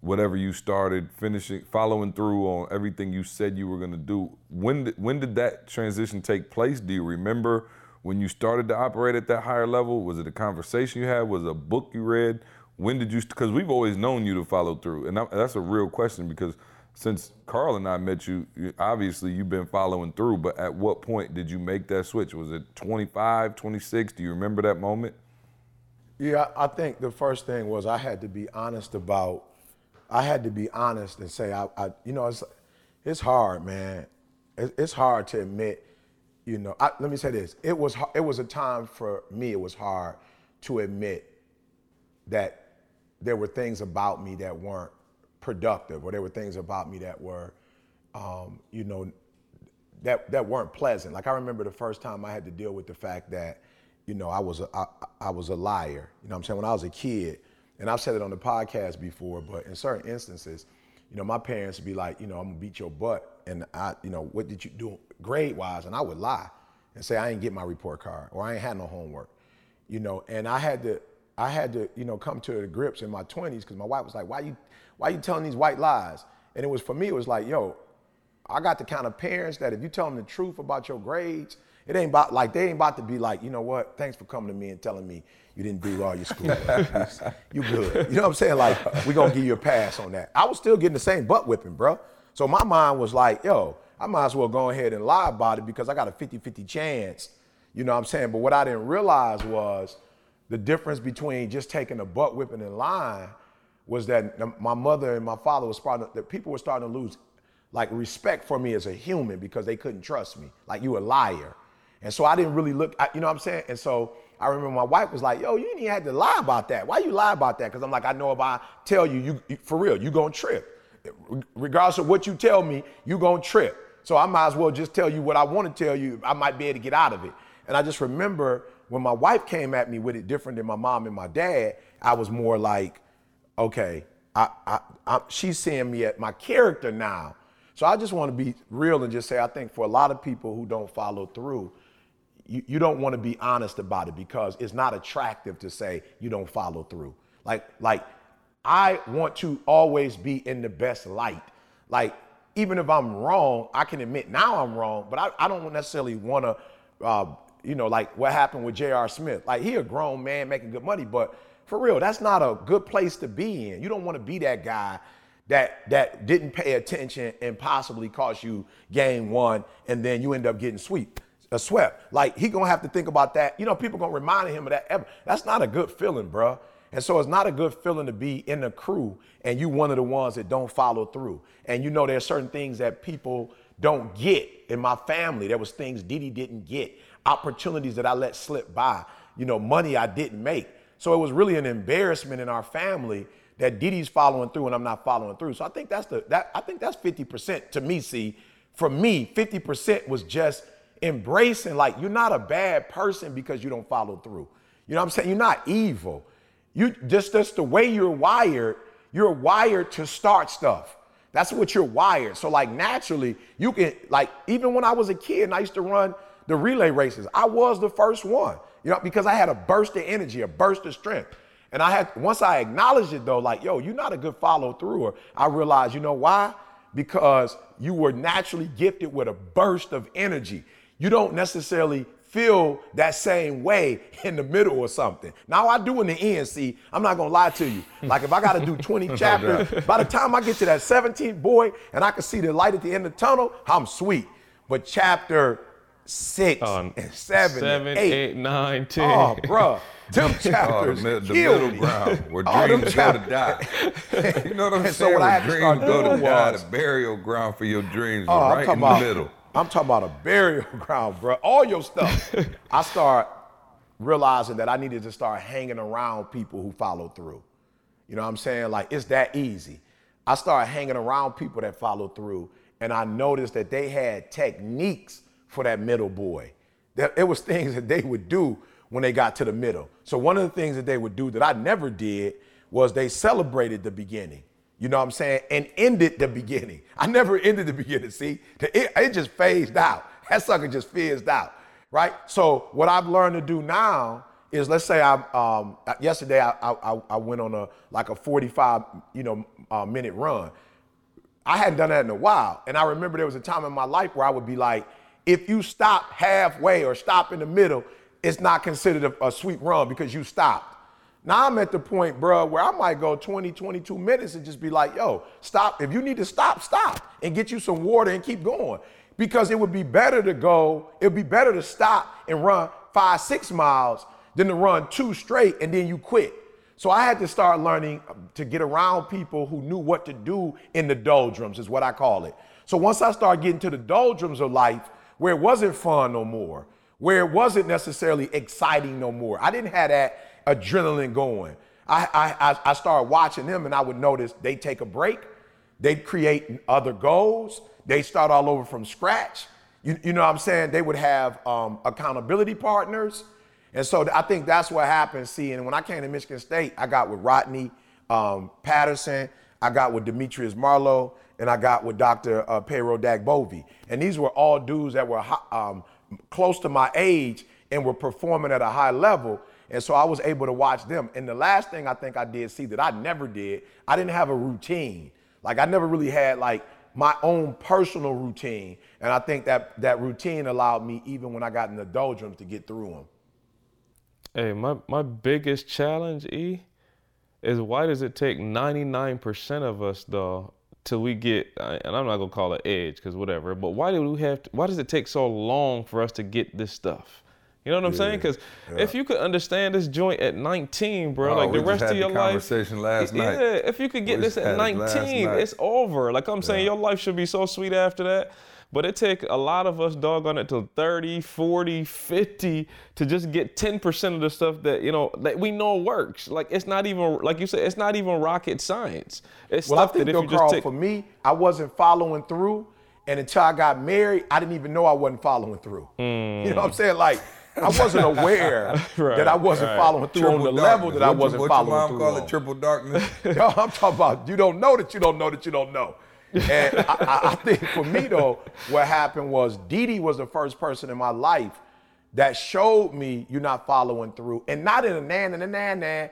Whatever you started, finishing, following through on everything you said you were going to do. When did, when did that transition take place? Do you remember when you started to operate at that higher level? Was it a conversation you had? Was it a book you read? when did you? Because we've always known you to follow through, and that's a real question because since Carl and I met you, obviously you've been following through, but at what point did you make that switch? Was it 25, 26? Do you remember that moment? Yeah, I think the first thing was I had to be honest about, I had to be honest and say, I, I you know, it's, it's hard, man. It's hard to admit, you know, I, let me say this. It was, it was a time for me, it was hard to admit that there were things about me that weren't productive, or there were things about me that were, um, you know, that that weren't pleasant. Like I remember the first time I had to deal with the fact that, you know, I was a, I, I was a liar. You know, I'm saying when I was a kid, and I've said it on the podcast before, but in certain instances, you know, my parents would be like, you know, I'm gonna beat your butt, and I, you know, what did you do grade wise? And I would lie and say I ain't get my report card or I ain't had no homework, you know, and I had to I had to, you know, come to the grips in my 20s because my wife was like, why you, why you telling these white lies? And it was for me, it was like, yo, I got the kind of parents that if you tell them the truth about your grades, it ain't about like they ain't about to be like, you know what? Thanks for coming to me and telling me you didn't do all your school. you good. You know what I'm saying? Like we're gonna give you a pass on that. I was still getting the same butt whipping, bro. So my mind was like, yo, I might as well go ahead and lie about it because I got a 50-50 chance. You know what I'm saying? But what I didn't realize was the difference between just taking a butt whipping and lying was that my mother and my father was starting that people were starting to lose like respect for me as a human because they couldn't trust me like you a liar and so i didn't really look you know what i'm saying? And so i remember my wife was like yo you didn't even have to lie about that. Why you lie about that? Because i'm like i know if i tell you you for real you gonna trip. Regardless of what you tell me you gonna trip. So i might as well just tell you what i want to tell you. I might be able to get out of it. And i just remember when my wife came at me with it different than my mom and my dad, I was more like, okay, I, I, I, she's seeing me at my character now. So I just want to be real and just say, I think for a lot of people who don't follow through, you, you don't want to be honest about it because it's not attractive to say you don't follow through. Like, like I want to always be in the best light. Like, even if I'm wrong, I can admit now I'm wrong, but I, I don't necessarily want to uh, you know, like what happened with J.R. Smith. Like he a grown man making good money, but for real, that's not a good place to be in. You don't want to be that guy that that didn't pay attention and possibly cost you game one, and then you end up getting sweep, a swept. Like he gonna have to think about that. You know, people gonna remind him of that. Ever. That's not a good feeling, bro. And so it's not a good feeling to be in the crew and you one of the ones that don't follow through. And you know there's certain things that people don't get. In my family, there was things Diddy didn't get opportunities that I let slip by, you know, money I didn't make. So it was really an embarrassment in our family that Diddy's following through and I'm not following through. So I think that's the that I think that's 50% to me, see. For me, 50% was just embracing like you're not a bad person because you don't follow through. You know what I'm saying? You're not evil. You just that's the way you're wired, you're wired to start stuff. That's what you're wired. So like naturally, you can like even when I was a kid and I used to run the relay races. I was the first one, you know, because I had a burst of energy, a burst of strength. And I had, once I acknowledged it though, like, yo, you're not a good follow through, I realized, you know why? Because you were naturally gifted with a burst of energy. You don't necessarily feel that same way in the middle or something. Now I do in the end, see, I'm not gonna lie to you. Like if I gotta do 20 chapters, by the time I get to that 17th boy and I can see the light at the end of the tunnel, I'm sweet. But chapter six, um, and seven, seven and eight. eight, nine, ten. Oh, bro. Them chapters. oh, the, the middle me. ground where oh, dreams go to die. you know what I'm saying? So what where dreams go to die, the burial ground for your dreams oh, right in the middle. I'm talking about a burial ground, bro. All your stuff. I start realizing that I needed to start hanging around people who follow through. You know what I'm saying? Like it's that easy. I started hanging around people that follow through, and I noticed that they had techniques for that middle boy. That It was things that they would do when they got to the middle. So one of the things that they would do that I never did was they celebrated the beginning. You know what I'm saying? And ended the beginning. I never ended the beginning. See, it, it just phased out. That sucker just fizzed out, right? So what I've learned to do now is, let's say I um, yesterday I, I, I went on a like a 45 you know uh, minute run. I hadn't done that in a while, and I remember there was a time in my life where I would be like, if you stop halfway or stop in the middle, it's not considered a, a sweet run because you stopped. Now I'm at the point, bro, where I might go 20, 22 minutes and just be like, yo, stop. If you need to stop, stop and get you some water and keep going. Because it would be better to go, it would be better to stop and run five, six miles than to run two straight and then you quit. So I had to start learning um, to get around people who knew what to do in the doldrums, is what I call it. So once I started getting to the doldrums of life, where it wasn't fun no more, where it wasn't necessarily exciting no more, I didn't have that adrenaline going. I, I, I started watching them and I would notice they take a break, they create other goals, they start all over from scratch. You, you know what I'm saying? They would have um, accountability partners. And so I think that's what happened. See, and when I came to Michigan State, I got with Rodney um, Patterson, I got with Demetrius Marlowe, and I got with Dr. Uh, Pero Dagbovie. And these were all dudes that were um, close to my age and were performing at a high level. And so I was able to watch them. And the last thing I think I did see that I never did, I didn't have a routine. Like I never really had like my own personal routine. And I think that that routine allowed me, even when I got in the doldrums, to get through them. Hey, my, my biggest challenge, E, is why does it take 99% of us, though, till we get, uh, and I'm not gonna call it edge, because whatever, but why do we have, to, why does it take so long for us to get this stuff? You know what I'm yeah, saying? Because yeah. if you could understand this joint at 19, bro, oh, like the rest of your life. Conversation last yeah, night. Yeah, if you could get we this at 19, it it's over. Like I'm saying, your life should be so sweet after that. But it take a lot of us doggone it till 30, 40, 50 to just get 10% of the stuff that, you know, that we know works. Like it's not even, like you said, it's not even rocket science. It's well, stuff I think that if you Carl, take. For me, I wasn't following through. And until I got married, I didn't even know I wasn't following through. Mm. You know what I'm saying? Like, I wasn't aware right, that I wasn't right. following through triple on the darkness. level that what I wasn't what following your mom through. Call on. it triple darkness. Yo, I'm talking about you don't know that you don't know that you don't know. And I, I, think for me though, what happened was Didi was the first person in my life that showed me you're not following through, and not in a nan and a nan nan,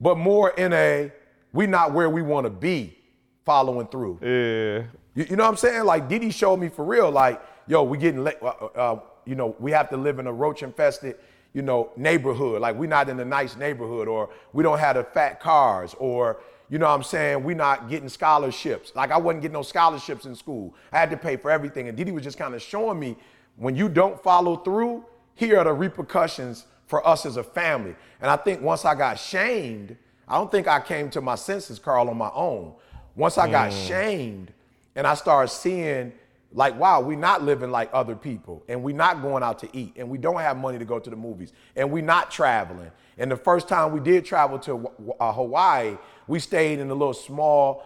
but more in a we not where we want to be, following through. Yeah. You, you, know what I'm saying? Like Didi showed me for real, like yo, we getting late. Uh, uh, you know, we have to live in a roach infested, you know, neighborhood. Like we're not in a nice neighborhood, or we don't have the fat cars, or you know what I'm saying? We're not getting scholarships. Like I wasn't getting no scholarships in school. I had to pay for everything. And Didi was just kind of showing me when you don't follow through, here are the repercussions for us as a family. And I think once I got shamed, I don't think I came to my senses, Carl, on my own. Once I got mm. shamed and I started seeing like, wow, we're not living like other people, and we're not going out to eat, and we don't have money to go to the movies, and we're not traveling. And the first time we did travel to uh, Hawaii, we stayed in a little small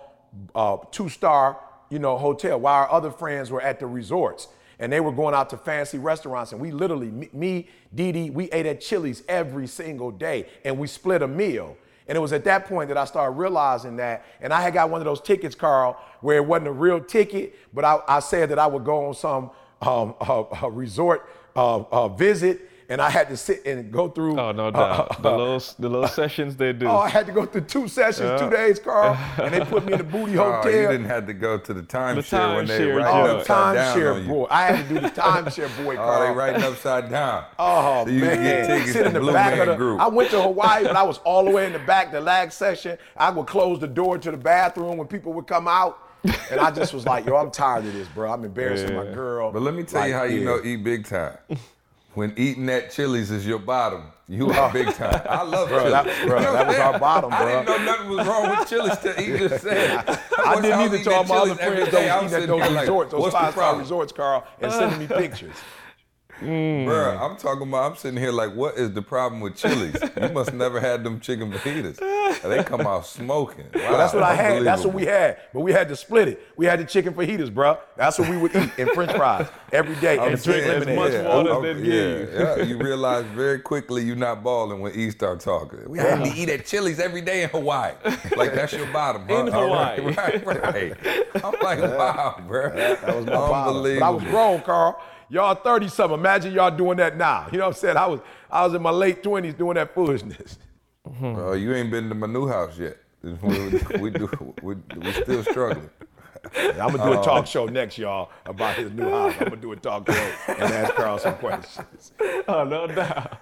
uh, two-star, you know, hotel while our other friends were at the resorts. And they were going out to fancy restaurants. And we literally, me, Dee Dee, we ate at Chili's every single day. And we split a meal. And it was at that point that I started realizing that. And I had got one of those tickets, Carl, where it wasn't a real ticket, but I, I said that I would go on some um, resort uh, visit and I had to sit and go through. Oh no doubt. Uh, the little the little sessions they do. Oh, I had to go through two sessions, yeah. two days, Carl, and they put me in the booty hotel. Oh, you didn't have to go to the timeshare time when they share, oh, upside timeshare boy. I had to do the timeshare boy, Carl. Oh, they writing upside down. Oh so you man, get tickets sit in the Blue back Man of the. Group. I went to Hawaii, but I was all the way in the back, the lag session. I would close the door to the bathroom when people would come out. and I just was like, yo, I'm tired of this, bro. I'm embarrassing yeah. my girl. But let me tell like, you how you yeah. know eat big time. When eating at Chili's is your bottom, you are big time. I love bro, Chili's. That, bro, that was our bottom, bro. I didn't know nothing was wrong with Chili's till he just said it. I, I didn't either all my other friends don't eat at those like, resorts, those five-star resorts, Carl, and sending me pictures. Mm. Bro, I'm talking about. I'm sitting here like, what is the problem with Chili's? you must never had them chicken fajitas. They come out smoking. Wow, well, that's what I had. That's what we had. But we had to split it. We had the chicken fajitas, bro. That's what we would eat and French fries every day I'm and drink lemonade. As much water oh, than yeah, yeah. You realize very quickly you're not balling when E start talking. We had to eat at Chili's every day in Hawaii. Like that's your bottom, huh? In Hawaii. Right, right, right. I'm like, wow, bro. That was my Unbelievable. But I was grown, Carl. Y'all 30 something. Imagine y'all doing that now. You know what I'm saying? I was I was in my late 20s doing that foolishness. Mm-hmm. Uh, you ain't been to my new house yet. We, we, do, we, we still struggling. I'm gonna do a talk show next, y'all, about his new house. I'm gonna do a talk show and ask Carl some questions. Oh, no doubt.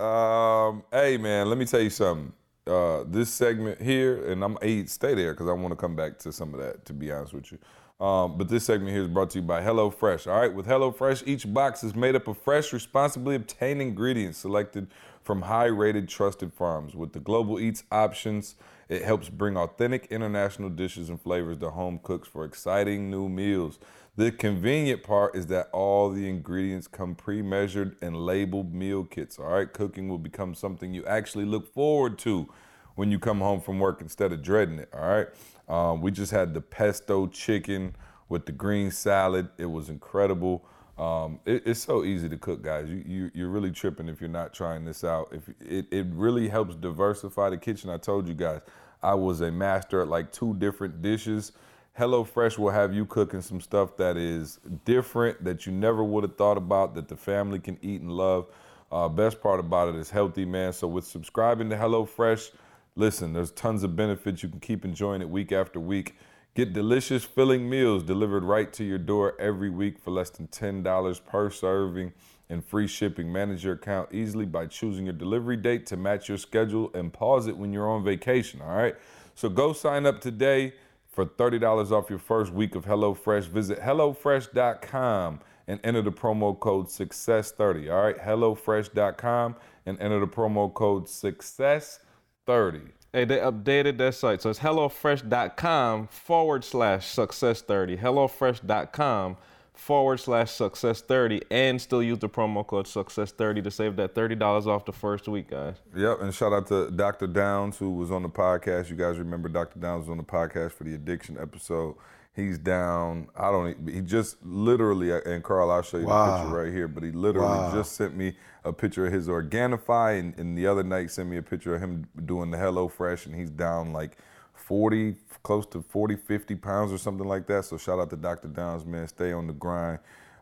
Um, hey man, let me tell you something. uh, this segment here, and I'm hey, stay there because I want to come back to some of that. To be honest with you, um, but this segment here is brought to you by HelloFresh. All right, with HelloFresh, each box is made up of fresh, responsibly obtained ingredients selected from high-rated, trusted farms. With the Global Eats options, it helps bring authentic international dishes and flavors to home cooks for exciting new meals. The convenient part is that all the ingredients come pre-measured and labeled meal kits. All right, cooking will become something you actually look forward to when you come home from work instead of dreading it. All right. Um, we just had the pesto chicken with the green salad. It was incredible. Um, it, it's so easy to cook, guys. You, you you're really tripping if you're not trying this out. If it, it really helps diversify the kitchen. I told you guys, I was a master at like two different dishes. HelloFresh will have you cooking some stuff that is different that you never would have thought about that the family can eat and love. Uh, best part about it is healthy, man. So with subscribing to HelloFresh Listen, there's tons of benefits. You can keep enjoying it week after week. Get delicious, filling meals delivered right to your door every week for less than $10 per serving and free shipping. Manage your account easily by choosing your delivery date to match your schedule and pause it when you're on vacation. All right. So go sign up today for $30 off your first week of HelloFresh. Visit HelloFresh.com and enter the promo code SUCCESS30. All right. HelloFresh.com and enter the promo code SUCCESS30. 30. Hey, they updated their site. So it's HelloFresh.com forward slash success 30. HelloFresh.com forward slash success 30 and still use the promo code success 30 to save that $30 off the first week, guys. Yep. And shout out to Dr. Downs, who was on the podcast. You guys remember Dr. Downs was on the podcast for the addiction episode. He's down. I don't. He just literally, and Carl, I'll show you wow. the picture right here. But he literally wow. just sent me a picture of his Organifi, and, and, the other night sent me a picture of him doing the HelloFresh, and he's down like 40, close to 40, 50 pounds or something like that. So shout out to Dr. Downs, man. Stay on the grind.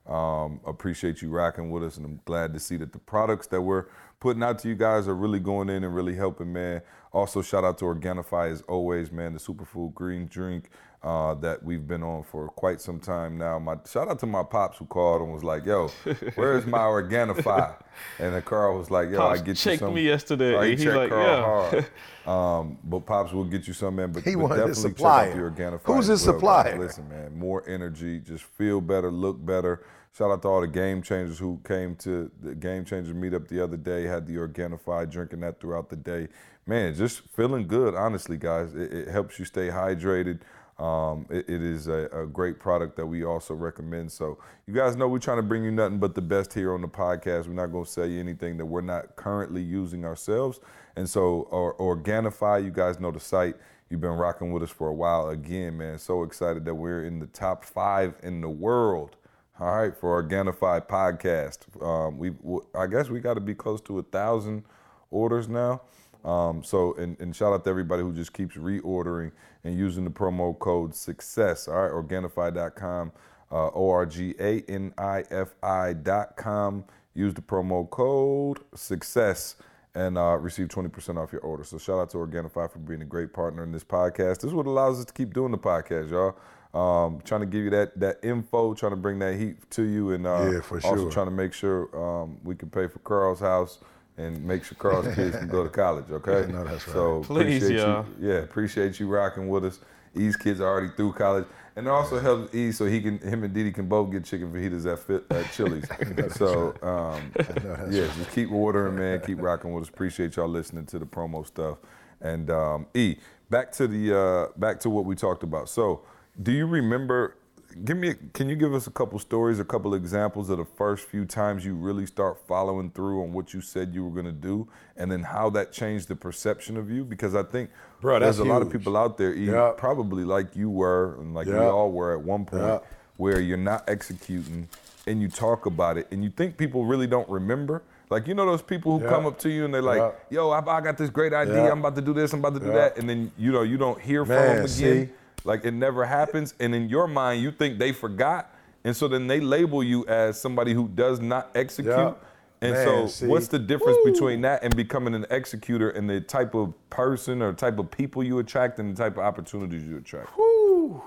Um, appreciate you rocking with us, and I'm glad to see that the products that we're putting out to you guys are really going in and really helping, man. Also, shout out to Organifi as always, man. The superfood green drink uh, that we've been on for quite some time now. My shout out to my pops who called and was like, "Yo, where's my Organifi?" And then Carl was like, "Yo, pops I get you some." me yesterday. Oh, he, he checked like, Carl yeah. hard. Um, but pops will get you some, man. But, he but wanted definitely his supplier. check out the Organifi. Who's his well, supplier? Guys. Listen, man, more energy, just feel better, look better. Shout out to all the game changers who came to the game changers meetup the other day, had the Organifi, drinking that throughout the day. Man, just feeling good, honestly, guys. It, it helps you stay hydrated. Um, it, it is a, a, great product that we also recommend. So you guys know we're trying to bring you nothing but the best here on the podcast. We're not going to sell you anything that we're not currently using ourselves. And so, or, Organifi, you guys know the site. You've been rocking with us for a while. Again, man, so excited that we're in the top five in the world. All right, for Organifi podcast, um, we I guess we got to be close to a thousand orders now. Um, so, and, and, shout out to everybody who just keeps reordering and using the promo code SUCCESS. All right, Organifi.com, uh, O R G A N I F I.com. Use the promo code SUCCESS and uh, receive 20% off your order. So, shout out to Organifi for being a great partner in this podcast. This is what allows us to keep doing the podcast, y'all. Um, trying to give you that that info, trying to bring that heat to you, and uh, yeah, for also trying to make sure um, we can pay for Carl's house and make sure Carl's kids can go to college. Okay. no, that's right. So Please, appreciate y'all. you. Yeah, appreciate you rocking with us. E's kids are already through college, and it also helps E so he can him and Didi can both get chicken fajitas at fit, at Chili's. so um, yeah, just keep ordering, man. Keep rocking with us. Appreciate y'all listening to the promo stuff. And um, E, back to the uh, back to what we talked about. So, do you remember give me can you give us a couple stories a couple examples of the first few times you really start following through on what you said you were going to do and then how that changed the perception of you because i think Bro, there's a huge. lot of people out there yep. probably like you were and like yep. we all were at one point yep. where you're not executing and you talk about it and you think people really don't remember like you know those people who Yep. come up to you and they're like, Yep. "Yo, I, I got this great idea. Yep. I'm about to do this. I'm about to do that," and then you know you don't hear from them again. see? Like it never happens, and in your mind, you think they forgot, and so then they label you as somebody who does not execute. Yep. And Man, so, see? what's the difference Woo. between that and becoming an executor and the type of person or type of people you attract and the type of opportunities you attract? Whew.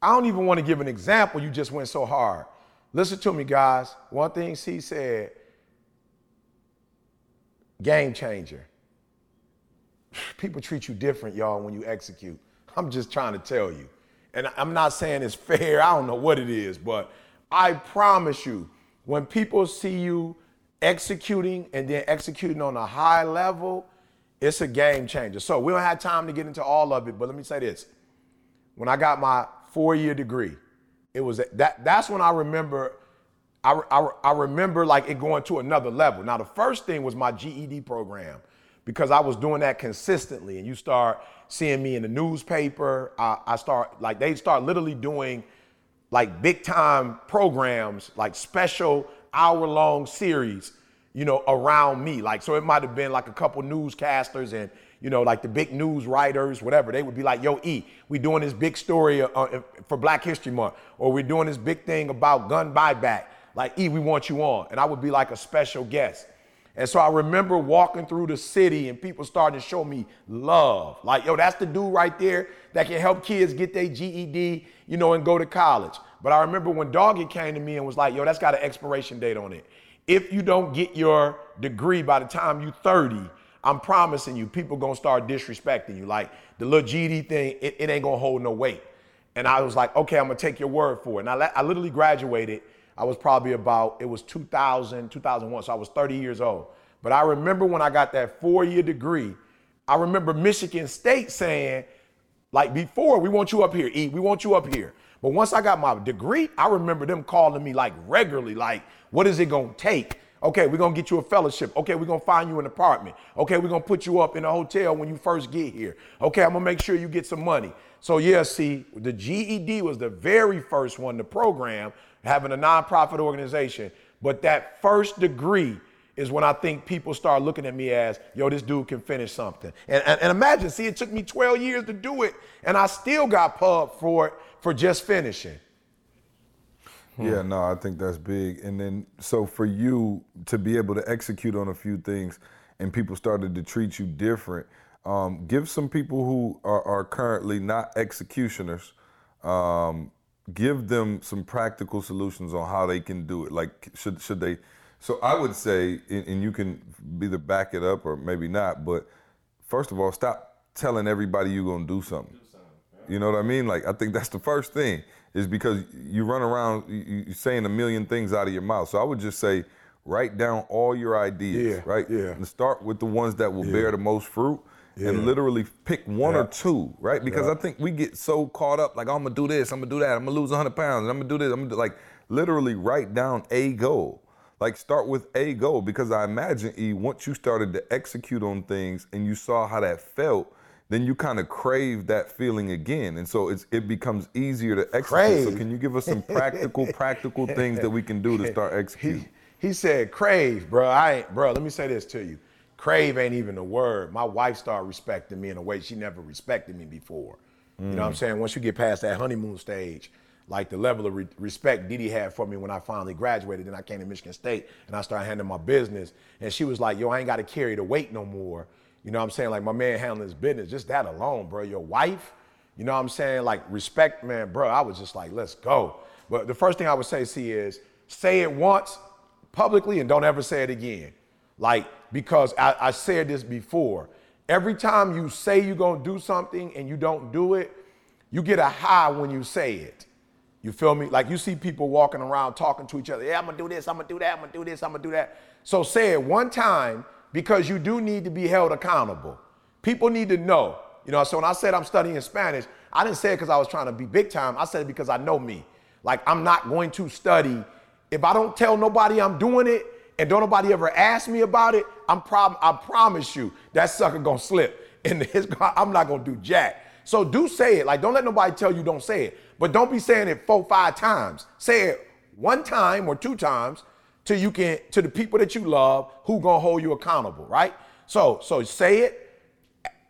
I don't even want to give an example. You just went so hard. Listen to me, guys. One thing C said game changer. people treat you different, y'all, when you execute. I'm just trying to tell you. And I'm not saying it's fair, I don't know what it is, but I promise you, when people see you executing and then executing on a high level, it's a game changer. So we don't have time to get into all of it, but let me say this. When I got my four-year degree, it was that that's when I remember I, I, I remember like it going to another level. Now the first thing was my GED program because I was doing that consistently and you start seeing me in the newspaper. I, I start like they start literally doing like big time programs, like special hour long series, you know, around me. Like, so it might have been like a couple newscasters and, you know, like the big news writers, whatever. They would be like, yo, E, we doing this big story uh, uh, for Black History Month, or we're doing this big thing about gun buyback. Like, E, we want you on. And I would be like a special guest. And so I remember walking through the city and people starting to show me love. Like, yo, that's the dude right there that can help kids get their GED, you know, and go to college. But I remember when Doggy came to me and was like, yo, that's got an expiration date on it. If you don't get your degree by the time you're 30, I'm promising you, people gonna start disrespecting you. Like the little GED thing, it, it ain't gonna hold no weight. And I was like, okay, I'm gonna take your word for it. And I, I literally graduated I was probably about, it was 2000, 2001, so I was 30 years old. But I remember when I got that four year degree, I remember Michigan State saying, like before, we want you up here, E, we want you up here. But once I got my degree, I remember them calling me like regularly, like, what is it gonna take? Okay, we're gonna get you a fellowship. Okay, we're gonna find you an apartment. Okay, we're gonna put you up in a hotel when you first get here. Okay, I'm gonna make sure you get some money. So, yeah, see, the GED was the very first one, the program having a nonprofit organization. But that first degree is when I think people start looking at me as, yo, this dude can finish something. And, and, and, imagine, see, it took me 12 years to do it, and I still got pub for it for just finishing. Yeah, no, I think that's big. And then, so for you to be able to execute on a few things and people started to treat you different, um, give some people who are, are currently not executioners um, give them some practical solutions on how they can do it. Like, should should they? So I would say, and you can either back it up or maybe not. But first of all, stop telling everybody you're gonna do something. You know what I mean? Like, I think that's the first thing is because you run around you're saying a million things out of your mouth. So I would just say, write down all your ideas. Yeah, right. Yeah. And start with the ones that will yeah. bear the most fruit yeah. and literally pick one yeah. or two, right? Because yeah. I think we get so caught up, like, oh, I'm gonna do this, I'm gonna do that, I'm gonna lose 100 pounds, I'm gonna do this, I'm gonna do, like, literally write down a goal. Like, start with a goal because I imagine, E, once you started to execute on things and you saw how that felt, then you kind of crave that feeling again. And so it's, it becomes easier to execute. Crave. So, can you give us some practical, practical things that we can do to start executing? He, he said, crave, bro. I ain't, bro, let me say this to you crave ain't even a word. My wife started respecting me in a way she never respected me before. Mm. You know what I'm mm. saying? Once you get past that honeymoon stage, like the level of re- respect Didi had for me when I finally graduated, then I came to Michigan State and I started handling my business. And she was like, yo, I ain't got to carry the weight no more. You know what I'm saying? Like my man handling his business, just that alone, bro. Your wife, you know what I'm saying? Like respect, man, bro. I was just like, let's go. But the first thing I would say, see, is say it once publicly and don't ever say it again. Like, because I, I said this before. Every time you say you're gonna do something and you don't do it, you get a high when you say it. You feel me? Like you see people walking around talking to each other. Yeah, I'm gonna do this, I'm gonna do that, I'm gonna do this, I'm gonna do that. So say it one time because you do need to be held accountable. People need to know. You know, so when I said I'm studying Spanish, I didn't say it because I was trying to be big time. I said it because I know me. Like I'm not going to study. If I don't tell nobody I'm doing it, and don't nobody ever ask me about it, I'm prob- I promise you that sucker gonna slip. And his, I'm not gonna do jack. So do say it. Like don't let nobody tell you don't say it. But don't be saying it four, five times. Say it one time or two times till you can to the people that you love who gonna hold you accountable, right? So so say it.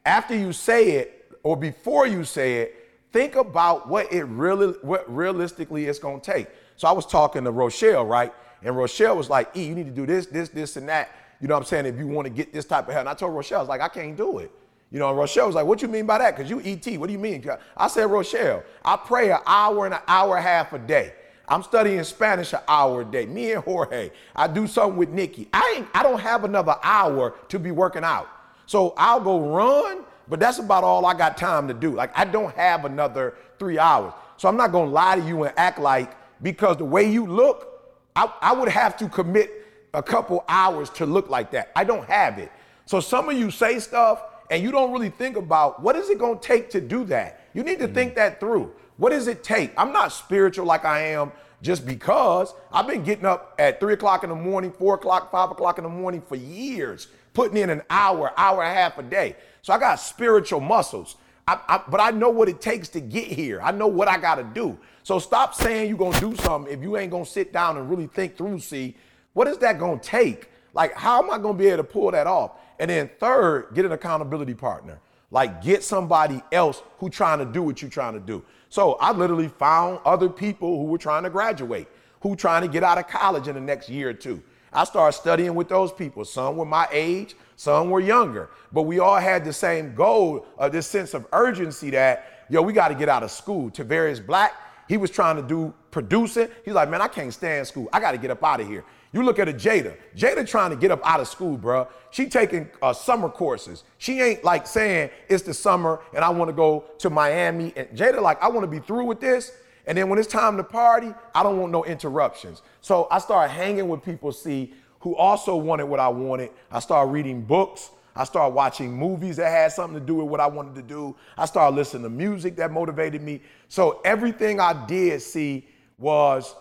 After you say it, or before you say it, think about what it really what realistically it's gonna take. So I was talking to Rochelle, right? And Rochelle was like, E, you need to do this, this, this, and that. You know what I'm saying? If you want to get this type of help. And I told Rochelle, I was like, I can't do it. You know, Rochelle was like, what you mean by that? Because you ET. What do you mean? I said, Rochelle, I pray an hour and an hour and a half a day. I'm studying Spanish an hour a day. Me and Jorge. I do something with Nikki. I ain't, I don't have another hour to be working out. So I'll go run, but that's about all I got time to do. Like I don't have another three hours. So I'm not gonna lie to you and act like because the way you look, I, I would have to commit a couple hours to look like that. I don't have it. So some of you say stuff and you don't really think about what is it gonna take to do that. You need to mm-hmm. think that through. What does it take? I'm not spiritual like I am just because I've been getting up at three o'clock in the morning, four o'clock, five o'clock in the morning for years, putting in an hour, hour and a half a day. So I got spiritual muscles. I, I, but I know what it takes to get here. I know what I got to do. So stop saying you're going to do something if you ain't going to sit down and really think through, see, what is that going to take? Like, how am I going to be able to pull that off? And then third, get an accountability partner. Like, get somebody else who trying to do what you're trying to do. So I literally found other people who were trying to graduate, who trying to get out of college in the next year or two. I started studying with those people. Some were my age, some were younger, but we all had the same goal of this sense of urgency that, yo, we got to get out of school. Tavarius Black, he was trying to do producing. He's like, man, I can't stand school. I got to get up out of here. You look at a Jada. Jada trying to get up out of school, bro. She taking uh, summer courses. She ain't like saying it's the summer and I want to go to Miami. And Jada like, I want to be through with this. And then when it's time to party, I don't want no interruptions. So I started hanging with people, see, who also wanted what I wanted. I started reading books. I started watching movies that had something to do with what I wanted to do. I started listening to music that motivated me. So everything I did see was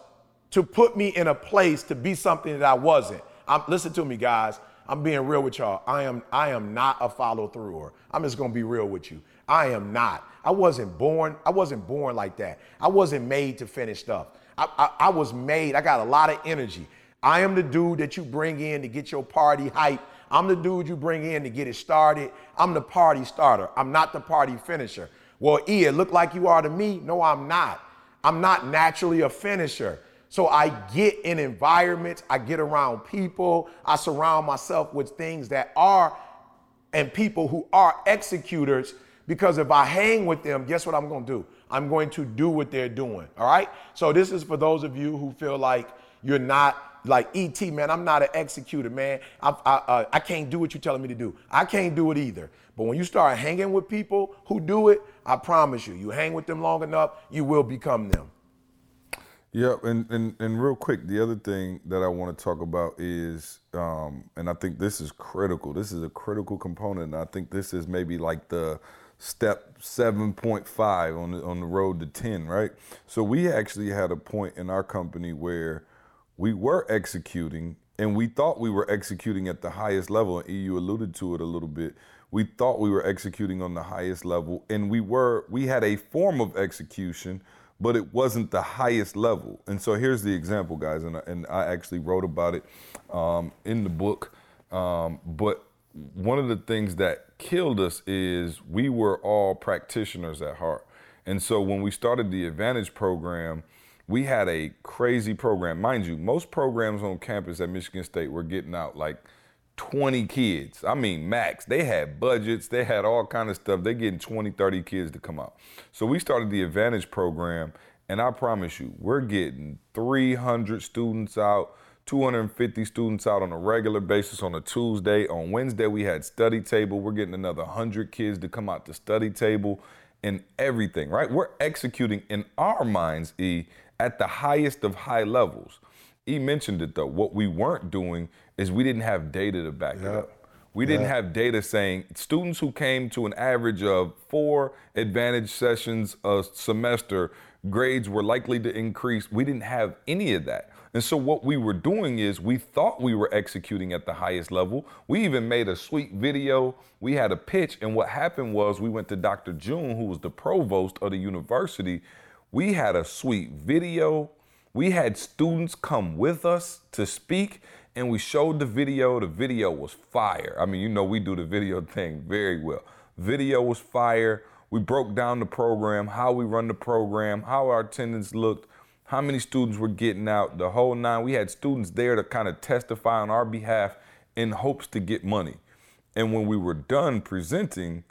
to put me in a place to be something that I wasn't. I'm, listen to me, guys. I'm being real with y'all. I am I am not a follow througher. I'm just gonna be real with you. I am not. I wasn't born. I wasn't born like that. I wasn't made to finish stuff. I, I, I was made. I got a lot of energy. I am the dude that you bring in to get your party hype. I'm the dude you bring in to get it started. I'm the party starter. I'm not the party finisher. Well, E, it look like you are to me. No, I'm not. I'm not naturally a finisher. So I get in environments, I get around people, I surround myself with things that are and people who are executors because if I hang with them, guess what I'm going to do? I'm going to do what they're doing. All right? So this is for those of you who feel like you're not like ET, man, I'm not an executor, man. I, I, uh, I can't do what you're telling me to do. I can't do it either. But when you start hanging with people who do it, I promise you, you hang with them long enough, you will become them. Yeah, and, and, and real quick, the other thing that I want to talk about is, um, and I think this is critical. This is a critical component. And I think this is maybe like the step 7.5 on the, on the road to 10, right? So we actually had a point in our company where we were executing and we thought we were executing at the highest level. And EU alluded to it a little bit. We thought we were executing on the highest level, and we were. We had a form of execution, but it wasn't the highest level. And so here's the example, guys, and I, and I actually wrote about it um, in the book. Um, but one of the things that killed us is we were all practitioners at heart. And so when we started the Advantage program, we had a crazy program. Mind you, most programs on campus at Michigan State were getting out like 20 kids. I mean, max. They had budgets, they had all kind of stuff. They're getting 20, 30 kids to come out. So we started the Advantage program, and I promise you, we're getting 300 students out, 250 students out on a regular basis on a Tuesday. On Wednesday, we had study table. We're getting another 100 kids to come out to study table and everything, right? We're executing in our minds, E, at the highest of high levels. E mentioned it though. What we weren't doing is we didn't have data to back yep. it up. We didn't have data saying students who came to an average of four advantage sessions a semester, grades were likely to increase. We didn't have any of that. And so what we were doing is we thought we were executing at the highest level. We even made a sweet video. We had a pitch. And what happened was we went to Dr. June, who was the provost of the university, we had a sweet video. We had students come with us to speak and we showed the video. The video was fire. I mean, you know, we do the video thing very well. Video was fire. We broke down the program, how we run the program, how our attendance looked, how many students were getting out, the whole nine. We had students there to kind of testify on our behalf in hopes to get money. And when we were done presenting,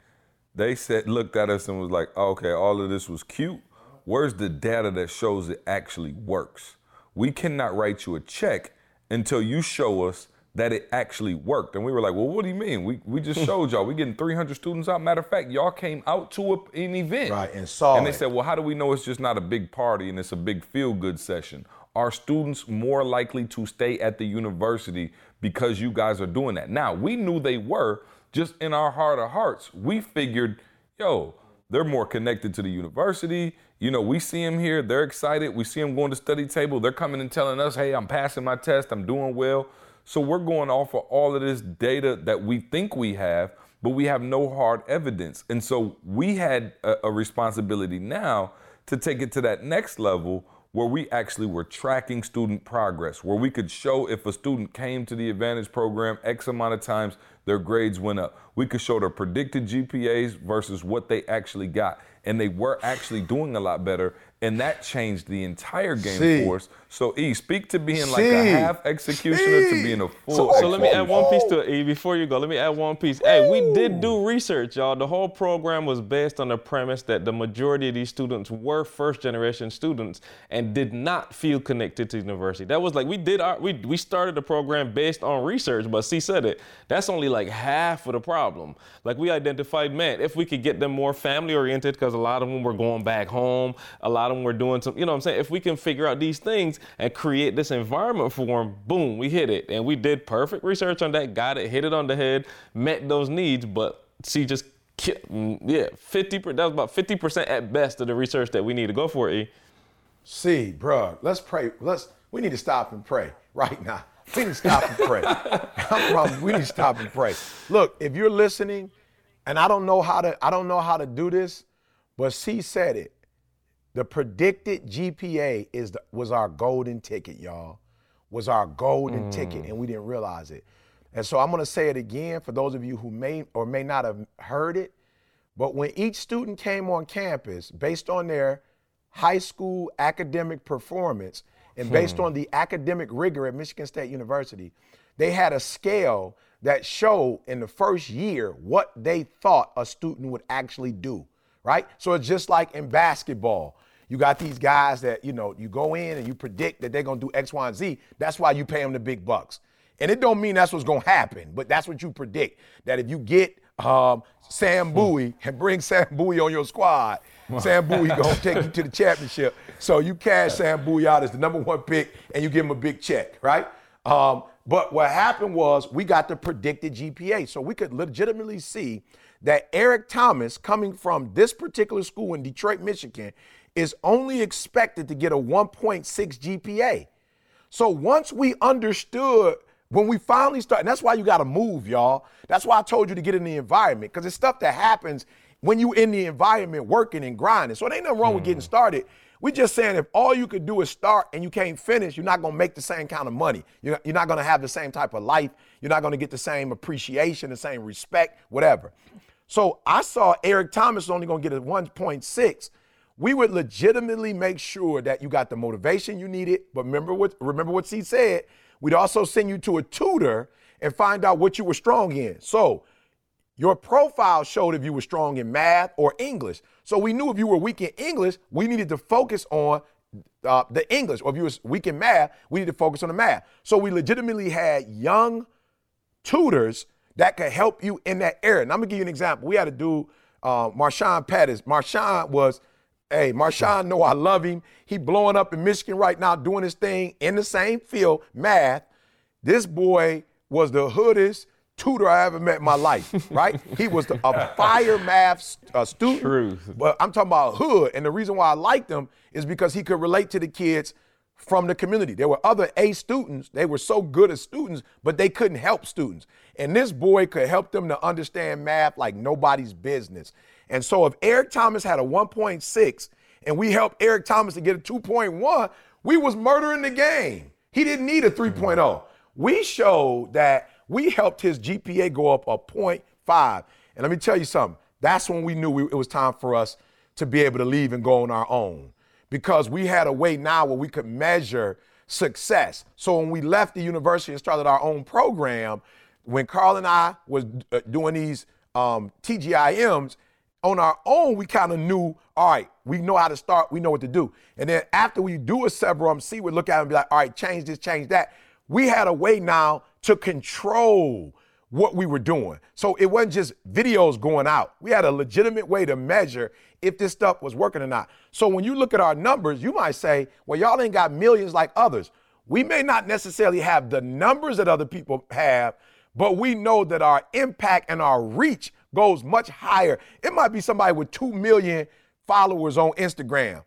they said, looked at us and was like, okay, all of this was cute Where's the data that shows it actually works? We cannot write you a check until you show us that it actually worked. And we were like, well, what do you mean? We, we just showed y'all. We getting 300 students out. Matter of fact, y'all came out to a, an event. Right, and saw And they it. said, well, how do we know it's just not a big party and it's a big feel-good session? Are students more likely to stay at the university because you guys are doing that? Now, we knew they were, just in our heart of hearts, we figured, yo, they're more connected to the university. You know, we see them here, they're excited. We see them going to study table. They're coming and telling us, hey, I'm passing my test, I'm doing well. So we're going off of all of this data that we think we have, but we have no hard evidence. And so we had a, a responsibility now to take it to that next level where we actually were tracking student progress, where we could show if a student came to the Advantage program X amount of times, their grades went up. We could show their predicted GPAs versus what they actually got. And they were actually doing a lot better. And that changed the entire game See. for us. So, E, speak to being like a half executioner to being a full So, so let me add one piece to it, E, before you go. Let me add one piece. Hey, we did do research, y'all. The whole program was based on the premise that the majority of these students were first generation students and did not feel connected to the university. That was like we did our we we started the program based on research, but C said it. That's only like half of the problem. Like we identified, man, if we could get them more family oriented, because a lot of them were going back home, a lot of them were doing some, you know what I'm saying? If we can figure out these things and create this environment for them, boom, we hit it. And we did perfect research on that, got it, hit it on the head, met those needs, but see, just mm, yeah, 50 per- that was about 50% at best of the research that we need to go for, E. See, bruh, let's pray. Let's we need to stop and pray right now. We need to stop and pray. We need to stop and pray. Look, if you're listening, and I don't know how to, I don't know how to do this, but C said it. The predicted GPA is the, was our golden ticket, y'all. Was our golden hmm. ticket, and we didn't realize it. And so I'm gonna say it again for those of you who may or may not have heard it. But when each student came on campus, based on their high school academic performance and based hmm. on the academic rigor at Michigan State University, they had a scale that showed in the first year what they thought a student would actually do, right? So it's just like in basketball. You got these guys that, you know, you go in and you predict that they're gonna do X, Y, and Z. That's why you pay them the big bucks. And it don't mean that's what's gonna happen, but that's what you predict. That if you get um, Sam Bowie and bring Sam Bowie on your squad, Sam Bowie gonna take you to the championship. So you cash Sam Bowie out as the number one pick and you give him a big check, right? Um, but what happened was we got the predicted GPA. So we could legitimately see that Eric Thomas, coming from this particular school in Detroit, Michigan, is only expected to get a 1.6 GPA. So once we understood, when we finally start, and that's why you got to move, y'all. That's why I told you to get in the environment, because it's stuff that happens when you in the environment working and grinding. So it ain't nothing wrong with getting mm. started. We just saying if all you could do is start and you can't finish, you're not gonna make the same kind of money. You're, you're not gonna have the same type of life. You're not gonna get the same appreciation, the same respect, whatever. So I saw Eric Thomas only gonna get a 1.6 we would legitimately make sure that you got the motivation you needed. But remember what remember what C said. We'd also send you to a tutor and find out what you were strong in. So your profile showed if you were strong in math or English. So we knew if you were weak in English, we needed to focus on uh, the English. Or if you were weak in math, we needed to focus on the math. So we legitimately had young tutors that could help you in that area. And I'm gonna give you an example. We had a dude, uh, Marshawn Pettis. Marshawn was, hey, Marshawn know I love him. He blowing up in Michigan right now, doing his thing in the same field, math. This boy was the hoodest tutor I ever met in my life, right? he was the, a fire math uh, student. Truth. But I'm talking about hood. And the reason why I liked him is because he could relate to the kids from the community. There were other A students, they were so good as students, but they couldn't help students. And this boy could help them to understand math like nobody's business. And so if Eric Thomas had a 1.6 and we helped Eric Thomas to get a 2.1, we was murdering the game. He didn't need a 3.0. We showed that we helped his GPA go up a 0.5. And let me tell you something. That's when we knew we, it was time for us to be able to leave and go on our own because we had a way now where we could measure success. So when we left the university and started our own program, when Carl and I was uh, doing these um, TGIMs on our own, we kind of knew, all right, we know how to start, we know what to do. And then after we do a several, see, we look at it and be like, all right, change this, change that. we had a way now to control what we were doing. So it wasn't just videos going out. We had a legitimate way to measure if this stuff was working or not. So when you look at our numbers, you might say, well, y'all ain't got millions like others. We may not necessarily have the numbers that other people have, but we know that our impact and our reach goes much higher. It might be somebody with 2 million followers on Instagram.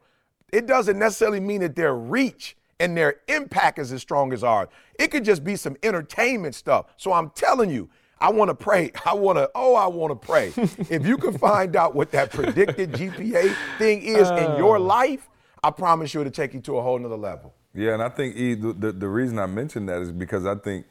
It doesn't necessarily mean that their reach and their impact is as strong as ours. It could just be some entertainment stuff. So I'm telling you, I want to pray. I want to, oh, I want to pray. if you can find out what that predicted GPA thing is uh, in your life, I promise you it'll take you to a whole nother level. Yeah, and I think e, the, the, the reason I mentioned that is because I think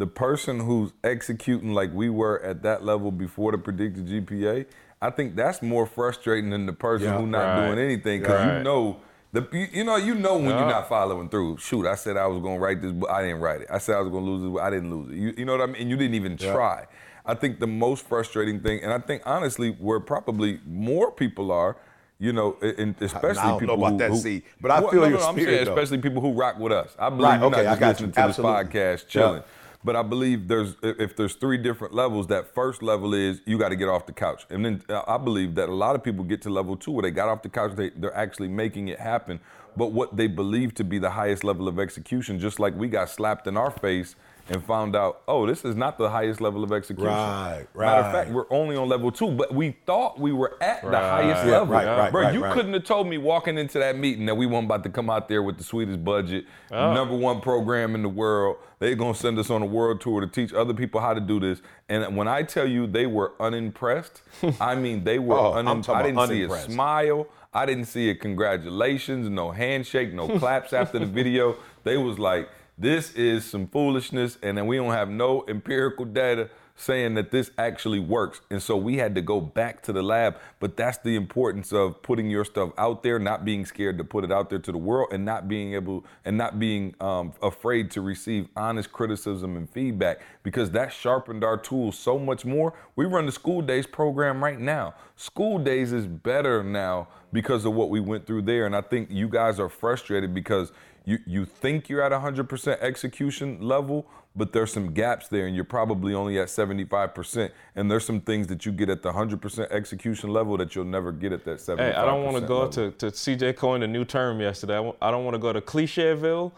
the person who's executing like we were at that level before the predicted GPA, I think that's more frustrating than the person yeah, who's not right. doing anything because right. you know the, you, you, know, you know when yeah. you're not following through. Shoot, I said I was gonna write this, but I didn't write it. I said I was gonna lose it, but I didn't lose it. You, you know what I mean? And you didn't even yeah. try. I think the most frustrating thing, and I think honestly, where probably more people are, you know, and especially I don't people know about who, that, who, see, but I feel no, your no, spirit. I'm saying, especially people who rock with us. I believe right, you're okay, not just listening to Absolutely. this podcast, chilling. Yeah. But I believe there's if there's three different levels. That first level is you got to get off the couch, and then uh, I believe that a lot of people get to level two where they got off the couch. They they're actually making it happen. But what they believe to be the highest level of execution, just like we got slapped in our face and found out, oh, this is not the highest level of execution. Right, right. Matter of fact, we're only on level two, but we thought we were at right. the highest yeah, level. Right, right, Bro, right, you right. couldn't have told me walking into that meeting that we weren't about to come out there with the sweetest budget, oh. number one program in the world. They're gonna send us on a world tour to teach other people how to do this. And when I tell you they were unimpressed, I mean they were oh, unimpressed. I didn't see a smile. I didn't see a congratulations, no handshake, no claps after the video. They was like, this is some foolishness, and then we don't have no empirical data saying that this actually works. And so we had to go back to the lab. But that's the importance of putting your stuff out there, not being scared to put it out there to the world, and not being able and not being um, afraid to receive honest criticism and feedback because that sharpened our tools so much more. We run the school days program right now. School days is better now because of what we went through there. And I think you guys are frustrated because you, you think you're at 100% execution level, but there's some gaps there and you're probably only at 75%. And there's some things that you get at the 100% execution level that you'll never get at that 75%. Hey, I don't want to go to, to CJ coined a new term yesterday. I don't want to go to Clichéville.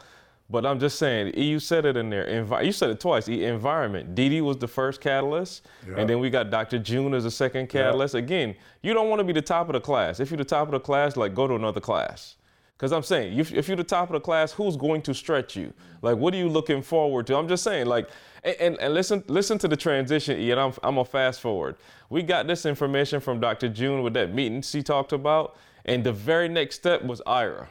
But I'm just saying, you said it in there. Envi- you said it twice. Environment. Didi was the first catalyst, yeah. and then we got Dr. June as the second catalyst. Yeah. Again, you don't want to be the top of the class. If you're the top of the class, like go to another class. Because I'm saying, if, if, you're the top of the class, who's going to stretch you? Like, what are you looking forward to? I'm just saying, like, and, and, and listen, listen to the transition, Ian. I'm, I'm gonna fast forward. We got this information from Dr. June with that meeting she talked about, and the very next step was Ira.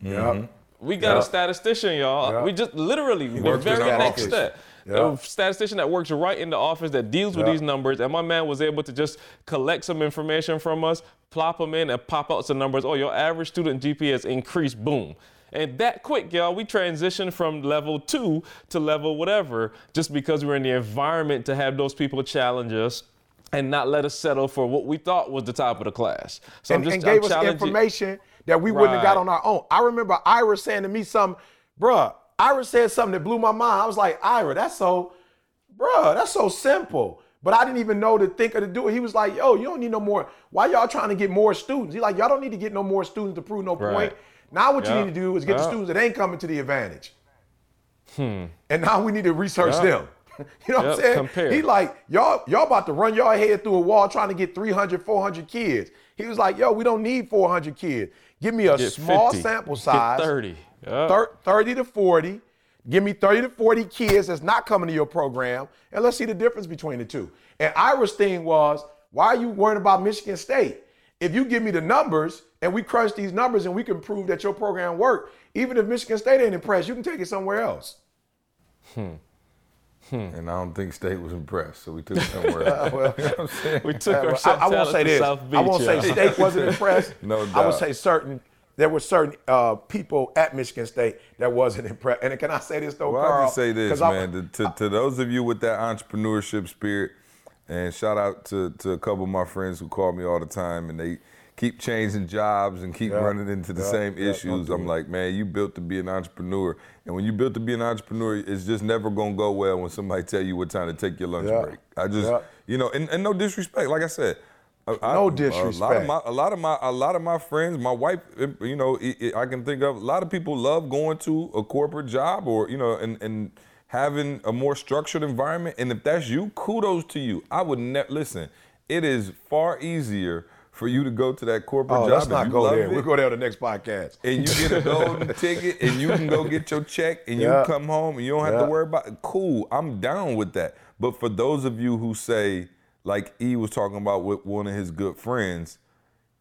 Yeah. Mm-hmm. We got yep. a statistician, y'all. Yep. We just literally the very next step. Yep. A statistician that works right in the office that deals with these numbers, and my man was able to just collect some information from us, plop them in, and pop out some numbers. Oh, your average student GPA has increased. Boom. And that quick, y'all, we transitioned from level two to level whatever, just because we're in the environment to have those people challenge us and not let us settle for what we thought was the top of the class. So and, I'm just and gave I'm us information that we wouldn't have got on our own. I remember Ira saying to me something, bruh, Ira said something that blew my mind. I was like, Ira, that's so, bruh, that's so simple. But I didn't even know to think or to do it. He was like, yo, you don't need no more. Why y'all trying to get more students? He like, y'all don't need to get no more students to prove no right. point. Now what you need to do is get the students that ain't coming to the advantage. Hmm. And now we need to research them. you know what I'm saying? Compare. He like, y'all, y'all about to run y'all head through a wall trying to get 300, 400 kids. He was like, yo, we don't need 400 kids. Give me a Get small 50. sample size. Get 30. Yep. 30 to 40. Give me 30 to 40 kids that's not coming to your program, and let's see the difference between the two. And Ira's thing was, why are you worrying about Michigan State? If you give me the numbers and we crunch these numbers and we can prove that your program worked, even if Michigan State ain't impressed, you can take it somewhere else. Hmm. Hmm. And I don't think State was impressed, so we took it somewhere else. well, you know we took uh, I, I won't say this. Beach, I won't say State wasn't impressed. no doubt. I would say certain there were certain uh, people at Michigan State that wasn't impressed. And can I say this though, well, Carl? I'll just say this, man. to, to those of you with that entrepreneurship spirit, and shout out to, to a couple of my friends who call me all the time, and they keep changing jobs and keep Yeah. running into the Yeah. same Yeah. issues. I'm like, man, you built to be an entrepreneur, and when you built to be an entrepreneur, it's just never gonna go well when somebody tell you what time to take your lunch break. I just, you know, and, and no disrespect, like I said. I- No A lot of my, a lot of my, a lot of my friends, my wife, you know, i- can think of a lot of people love going to a corporate job or you know, and and having a more structured environment. And if that's you, kudos to you. I would never listen. It is far easier for you to go to that corporate Oh, job. let's not go there. it, We'll go there on the next podcast. and you get a golden ticket and you can go get your check and Yeah. you come home and you don't have Yeah. to worry about it. Cool, I'm down with that. But for those of you who say, like E was talking about with one of his good friends,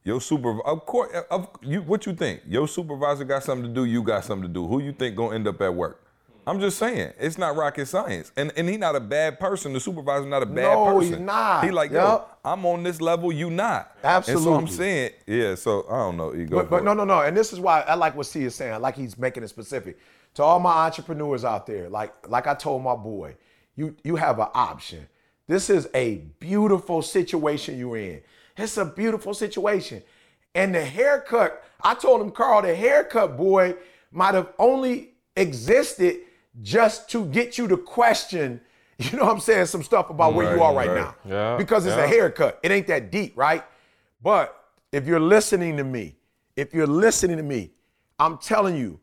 your super of course of you what you think? Your supervisor got something to do, you got something to do. Who you think gonna end up at work? I'm just saying, it's not rocket science. And and he not a bad person. The supervisor not a bad No, person. he's not. He like, yo, I'm on this level, you not. And so I'm saying, yeah, so I don't know, ego. But, but no, no, no. And this is why I like what C is saying. I like he's making it specific. To all my entrepreneurs out there, like like I told my boy, you you have an option. This is a beautiful situation you're in. It's a beautiful situation. And the haircut, I told him, Carl, the haircut boy might have only existed just to get you to question, you know what I'm saying, some stuff about where you are right, right. now. Yeah, Because it's yeah. a haircut. It ain't that deep, right? But if you're listening to me, if you're listening to me, I'm telling you,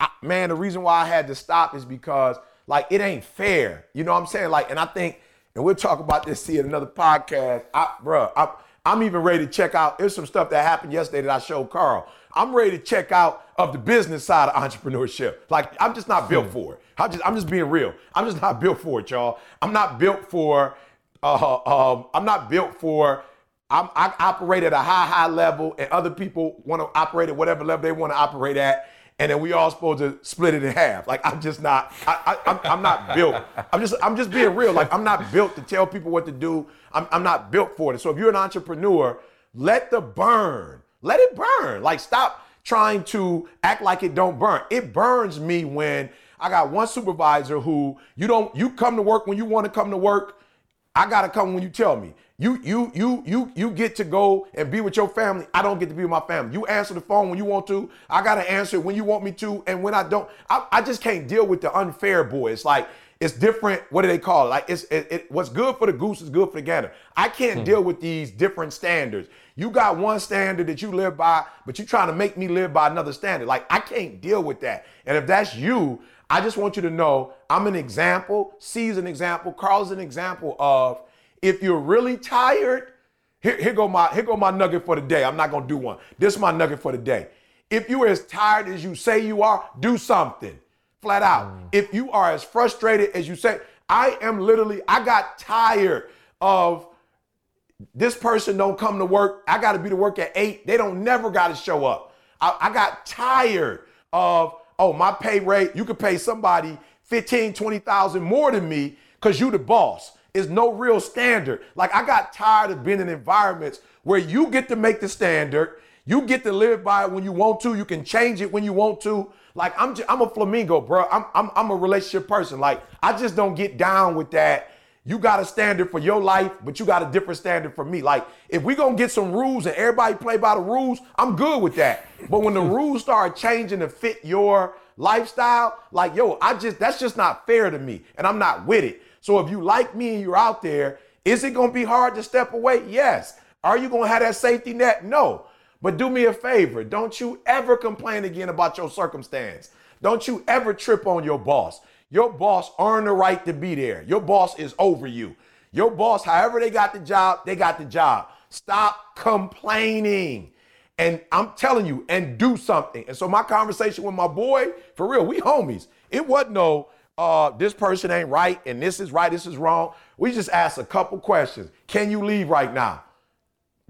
I- man, the reason why I had to stop is because like it ain't fair. You know what I'm saying? Like, and I think, and we'll talk about this see in another podcast. I, bruh, I, I'm even ready to check out. There's some stuff that happened yesterday that I showed Carl. I'm ready to check out of the business side of entrepreneurship. Like, I'm just not built for it. I'm just, I'm just being real. I'm just not built for it, y'all. I'm not built for. Uh, um, I'm not built for. I'm, I operate at a high, high level, and other people want to operate at whatever level they want to operate at, and then we all supposed to split it in half. Like I'm just not. I, I, I'm, I'm not built. I'm just. I'm just being real. Like I'm not built to tell people what to do. I'm, I'm not built for it. So if you're an entrepreneur, let the burn. Let it burn. Like stop trying to act like it don't burn. It burns me when I got one supervisor who you don't. You come to work when you want to come to work. I gotta come when you tell me. You you you you you get to go and be with your family. I don't get to be with my family. You answer the phone when you want to. I gotta answer it when you want me to, and when I don't, I, I just can't deal with the unfair boy. It's like it's different. What do they call it? Like it's it, it, what's good for the goose is good for the gander. I can't hmm. deal with these different standards. You got one standard that you live by, but you're trying to make me live by another standard. Like I can't deal with that. And if that's you, I just want you to know I'm an example. C's an example. Carl's an example of if you're really tired, here, here go my here go my nugget for the day. I'm not gonna do one. This is my nugget for the day. If you are as tired as you say you are, do something. Flat out. Mm. If you are as frustrated as you say, I am literally, I got tired of this person don't come to work. I got to be to work at eight. They don't never got to show up. I, I got tired of, oh, my pay rate, you could pay somebody 15, 20,000 more than me because you the boss. It's no real standard. Like I got tired of being in environments where you get to make the standard. You get to live by it when you want to. You can change it when you want to. Like I'm, just, I'm a flamingo, bro. I'm, I'm, I'm a relationship person. Like I just don't get down with that. You got a standard for your life, but you got a different standard for me. Like, if we gonna get some rules and everybody play by the rules, I'm good with that. But when the rules start changing to fit your lifestyle, like, yo, I just that's just not fair to me, and I'm not with it. So if you like me and you're out there, is it gonna be hard to step away? Yes. Are you gonna have that safety net? No. But do me a favor, don't you ever complain again about your circumstance. Don't you ever trip on your boss. Your boss earned the right to be there. Your boss is over you. Your boss, however they got the job, they got the job. Stop complaining. And I'm telling you, and do something. And so my conversation with my boy, for real, we homies. It wasn't no, uh, this person ain't right, and this is right, this is wrong. We just asked a couple questions. Can you leave right now?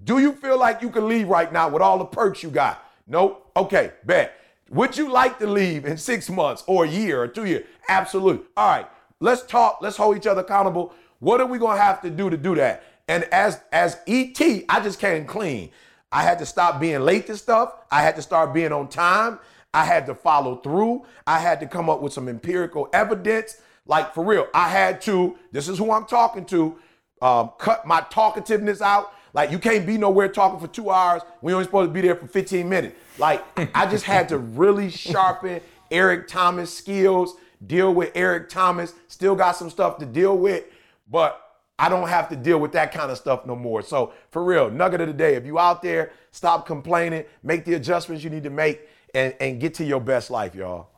Do you feel like you can leave right now with all the perks you got? Nope. Okay, bet. Would you like to leave in six months or a year or two years? Absolutely. All right, let's talk. Let's hold each other accountable. What are we gonna have to do to do that? And as as ET, I just came clean. I had to stop being late to stuff. I had to start being on time. I had to follow through. I had to come up with some empirical evidence. Like for real, I had to. This is who I'm talking to. Um, cut my talkativeness out. Like you can't be nowhere talking for two hours you're only supposed to be there for 15 minutes. Like I just had to really sharpen Eric Thomas skills, deal with Eric Thomas. Still got some stuff to deal with, but I don't have to deal with that kind of stuff no more. So for real, nugget of the day, if you out there, stop complaining, make the adjustments you need to make, and, and get to your best life, y'all.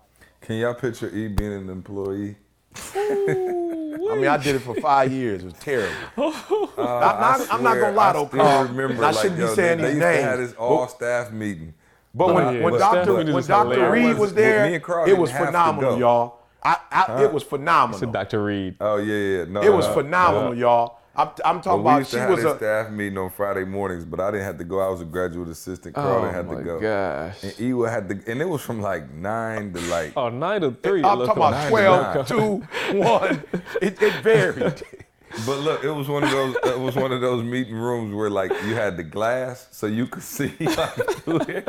Can y'all picture E being an employee? I mean, I did it for five years. It was terrible. Uh, I'm, not, I'm not gonna lie though, I Carl. remember, I shouldn't yo, be saying they, these they used to have this all staff meeting. But when, yeah, when but Dr. Stephanie when was Dr. Reed was there, Me and Carl it was didn't have to phenomenal, y'all. I, I, It was phenomenal. Said Dr. Reed. Oh yeah, yeah. No, It was no, phenomenal, no. y'all. I'm, I'm But talking we about used to she have was this a. staff meeting on Friday mornings, but I didn't have to go. I was a graduate assistant. Carl Oh didn't have my to go. gosh. And Ewa had to, and it was from like nine to like. Oh, nine to three. I'm it talking looked about like. 12, 2, 1. It, it varied. But look, it was one of those. It was one of those meeting rooms where like you had the glass, so you could see like through it.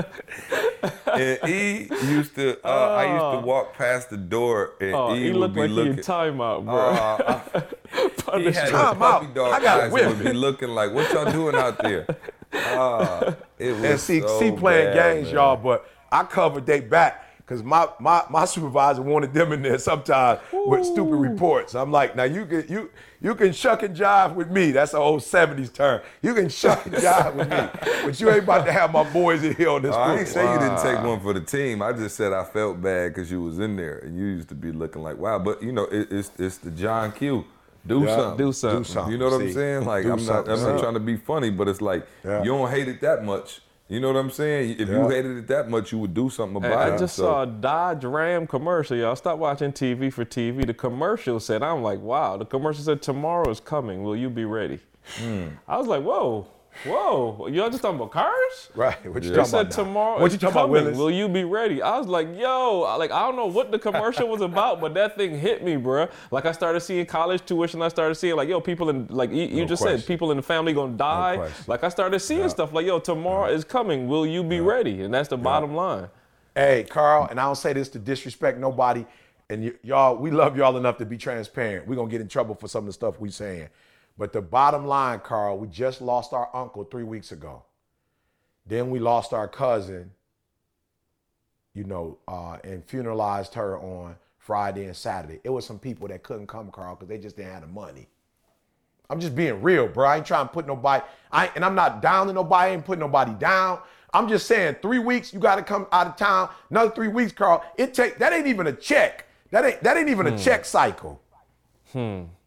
And E used to. Uh, I used to walk past the door, and Oh, E he would be like he looking. in timeout, bro. Uh, he had his Time puppy out. dog I got a eyes whip. would be looking like, "What y'all doing out there?" Uh, it was and see, so see playing bad, games, man. y'all. But I covered they back because my, my my supervisor wanted them in there sometimes with stupid reports. I'm like, now you can you you can shuck and jive with me. That's an old '70s term. You can shuck and jive with me, but you ain't about to have my boys in here on this. Oh, I ain't football. say you didn't take one for the team. I just said I felt bad because you was in there and you used to be looking like wow. But you know, it, it's it's the John Q. Do Yeah, something. do something. Do something. You know what I'm saying? Like do I'm not something. I'm not trying to be funny, but it's like Yeah. you don't hate it that much. You know what I'm saying? If you hated it that much, you would do something about I it. I just So- saw a Dodge Ram commercial, y'all. Stop watching TV for TV. The commercial said, I'm like, wow. The commercial said, tomorrow is coming. Will you be ready? Hmm. I was like, whoa, whoa. Y'all just talking about cars? Right. What you They talking said about? now? tomorrow What you talking about, coming. Willis? Will you be ready? I was like, yo, like I don't know what the commercial was about, but that thing hit me, bruh. Like I started seeing college tuition. I started seeing like, yo, people in like you, you No just question. said, people in the family gonna die. question. like I started seeing stuff like, yo, tomorrow is coming. Will you be ready? And that's the bottom line. Hey, Carl, and I don't say this to disrespect nobody, and y- y'all, we love y'all enough to be transparent. We're gonna get in trouble for some of the stuff we saying. But the bottom line, Carl, we just lost our uncle three weeks ago. Then we lost our cousin, you know, uh, and funeralized her on Friday and Saturday. It was some people that couldn't come, Carl, because they just didn't have the money. I'm just being real, bro. I ain't trying to put nobody, I and I'm not down to nobody, I ain't putting nobody down. I'm just saying, three weeks, you gotta come out of town. Another three weeks, Carl. It take that ain't even a check. That ain't that ain't even a check cycle.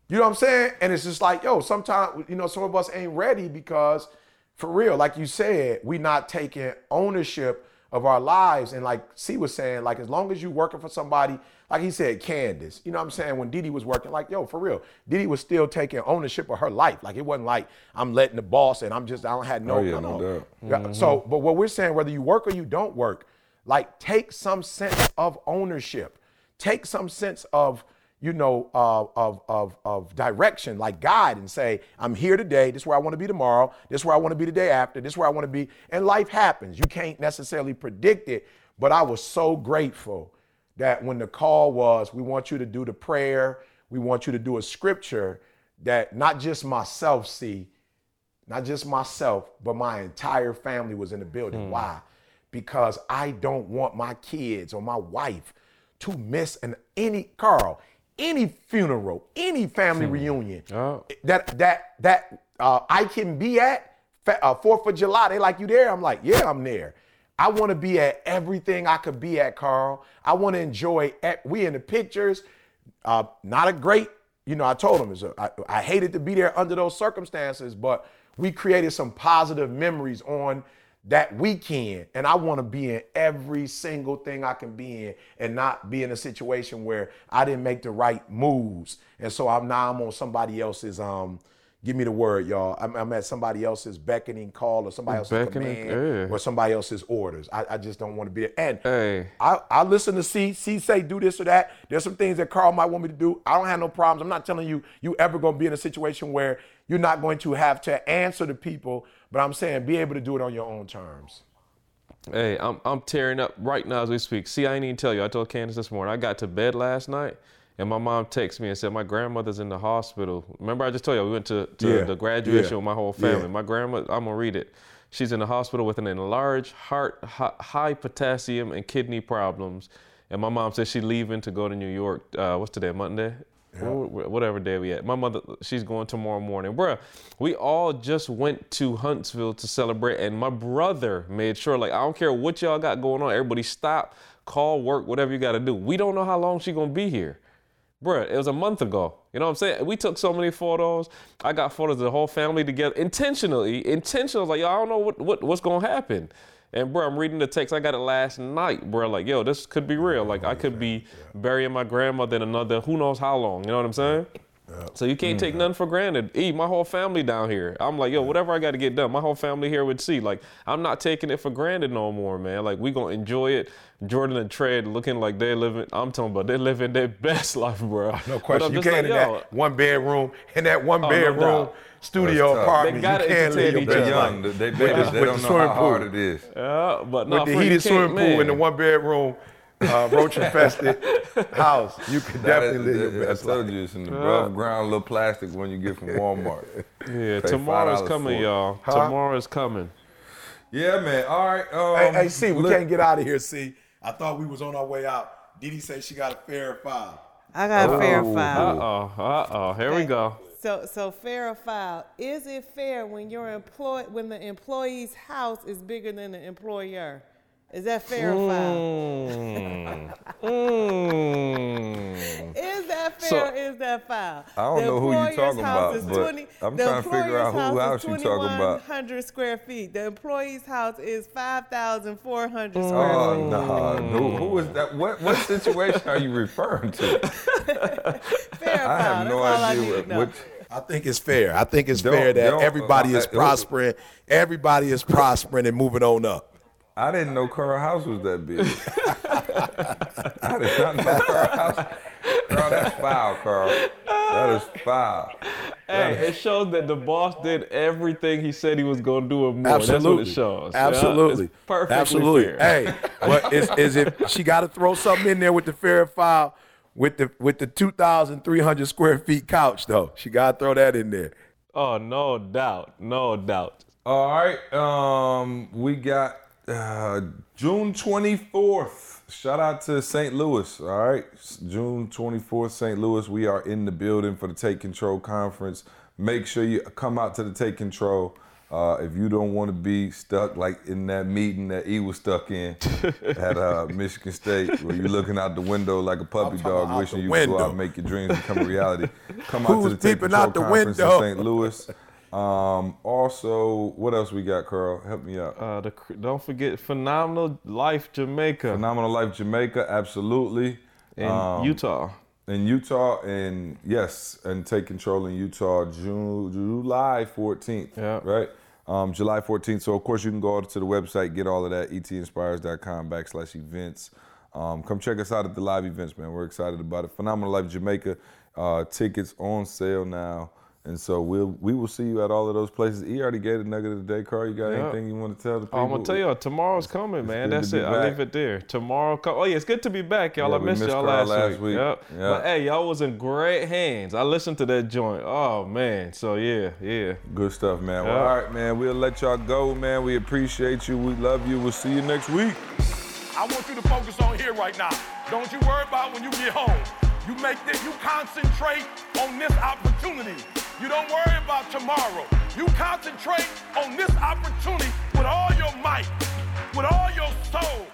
You know what I'm saying? And it's just like, yo, sometimes, you know, some of us ain't ready because for real, like you said, we not taking ownership of our lives. And like C was saying, like as long as you working for somebody, like he said, Candace, you know what I'm saying? When Didi was working, like, yo, for real, Didi was still taking ownership of her life. Like it wasn't like I'm letting the boss and I'm just, I don't have no, Oh, yeah, no, doubt. So, but what we're saying, whether you work or you don't work, like take some sense of ownership. Take some sense of, you know, uh, of, of, of direction, like guide and say, I'm here today. This is where I want to be tomorrow. This is where I want to be the day after. This is where I want to be. And life happens. You can't necessarily predict it. But I was so grateful that when the call was, we want you to do the prayer, we want you to do a scripture that not just myself see, not just myself, but my entire family was in the building. Why? Because I don't want my kids or my wife to miss an any Carl, any funeral, any family reunion Oh. that that that uh, I can be at. Uh, Fourth of July, they like you there. I'm like, yeah, I'm there. I want to be at everything I could be at, Carl. I want to enjoy. e- We in the pictures. Uh, not a great, you know. I told him it's a, I, I hated to be there under those circumstances, but we created some positive memories on that weekend, and I want to be in every single thing I can be in, and not be in a situation where I didn't make the right moves, and so I'm now I'm on somebody else's um. Give me the word, y'all. I'm, I'm at somebody else's beckoning call or somebody else's Beckoning, command yeah. or somebody else's orders. I, I just don't want to be there. And Hey. I, I listen to C. C say do this or that. There's some things that Carl might want me to do. I don't have no problems. I'm not telling you you ever gonna be in a situation where you're not going to have to answer to people, but I'm saying be able to do it on your own terms. Hey, I'm I'm tearing up right now as we speak. See, I ain't even tell you. I told Candace this morning. I got to bed last night And my mom texted me and said, My grandmother's in the hospital. Remember, I just told you, we went to, to yeah. the graduation yeah. with my whole family. Yeah. My grandma, I'm going to read it. She's in the hospital with an enlarged heart, high potassium, and kidney problems. And my mom said she's leaving to go to New York. Uh, what's today? Monday? Whatever day we at. My mother, she's going tomorrow morning. Bruh, we all just went to Huntsville to celebrate, and my brother made sure, like, I don't care what y'all got going on, everybody stop, call, work, whatever you got to do. We don't know how long she to be here. Bruh, it was a month ago. You know what I'm saying? We took so many photos. I got photos of the whole family together intentionally. Intentionally, like, I don't know what, what what's gonna happen. And bro, I'm reading the text. I got it last night, bro. Like, yo, this could be real. Like, I could be burying my grandmother in another who knows how long. You know what I'm saying? So you can't take mm. nothing for granted. E, my whole family down here. I'm like, yo, whatever I got to get done, my whole family here would see. Like, I'm not taking it for granted no more, man. Like, we gonna enjoy it. Jordan and Trey looking like they're living. I'm talking about they're living their best life, bro. No question. You can't like, in that one bedroom, in that one oh, bedroom no studio apartment. They gotta you can't live your best young. They, they, they, they don't know how hard it is. Yeah, but with the heated swimming pool in the one bedroom uh, roach infested house, you could definitely is, live your best I told you it's in the above ground little plastic when you get from Walmart. yeah, tomorrow's coming, y'all. Huh? Tomorrow's coming. Yeah, man. All right. Um, hey, hey, see, we look. can't get out of here. See, I thought we was on our way out. Didi say she got a fair five. I got a fair five. Uh oh. Uh oh. Here we go. So, so fair or foul? Is it fair when your employ when the employee's house is bigger than the employer? Is that fair or foul? Mm. mm. Is that fair so, or is that foul? I don't the know who you're talking about, but 20, I'm trying to figure out who house you're talking about. 100 square feet. The employee's house is 5,400 mm. square oh, feet. Oh, no. Who, who is that? What, what situation are you referring to? fair or I have no idea what, which. I think it's fair. I think it's don't, fair that everybody is prospering. Everybody is prospering and moving on up. I didn't know Carl House was that big. I did not know Carl House. Carl, that's foul, Carl. That is foul. Hey, it shows that the boss did everything he said he was going to do and more. Absolutely. That's what it shows. Absolutely. Yeah? perfectly Absolutely. Fair. Hey, but is, is it? She got to throw something in there with the fair file with the with the 2,300 square feet couch though. She got to throw that in there. Oh, no doubt, no doubt. All right, um, we got uh, June 24th. Shout out to St. Louis. All right. June 24th, St. Louis. We are in the building for the Take Control Conference. Make sure you come out to the Take Control. Uh, if you don't want to be stuck like in that meeting that he was stuck in at uh, Michigan State, where you're looking out the window like a puppy dog, wishing you could go out and make your dreams become a reality, come out Who's to the Take Control out the Conference window? in St. Louis. Um, also, what else we got, Carl? Help me out. Uh, the, don't forget Phenomenal Life Jamaica. Phenomenal Life Jamaica, absolutely. In um, Utah. In Utah, and yes, and take control in Utah, June, July 14th. Yeah. Right? Um, July 14th. So, of course, you can go to the website, get all of that, etinspires.com backslash events. Um, come check us out at the live events, man. We're excited about it. Phenomenal Life Jamaica. Uh, tickets on sale now. And so we'll we will see you at all of those places. He already gave a nugget of the day, Carl. You got yeah. anything you want to tell the people? I'm gonna tell y'all tomorrow's coming, it's man. That's it. I leave it there. Tomorrow, come. Oh yeah, it's good to be back, y'all. Yeah, I missed, missed y'all last, last week. week. Yep. Yep. But hey, y'all was in great hands. I listened to that joint. Oh man. So yeah, yeah. Good stuff, man. Well, all right, man. We'll let y'all go, man. We appreciate you. We love you. We'll see you next week. I want you to focus on here right now. Don't you worry about when you get home. You make this. You concentrate on this opportunity. You don't worry about tomorrow. You concentrate on this opportunity with all your might, with all your soul.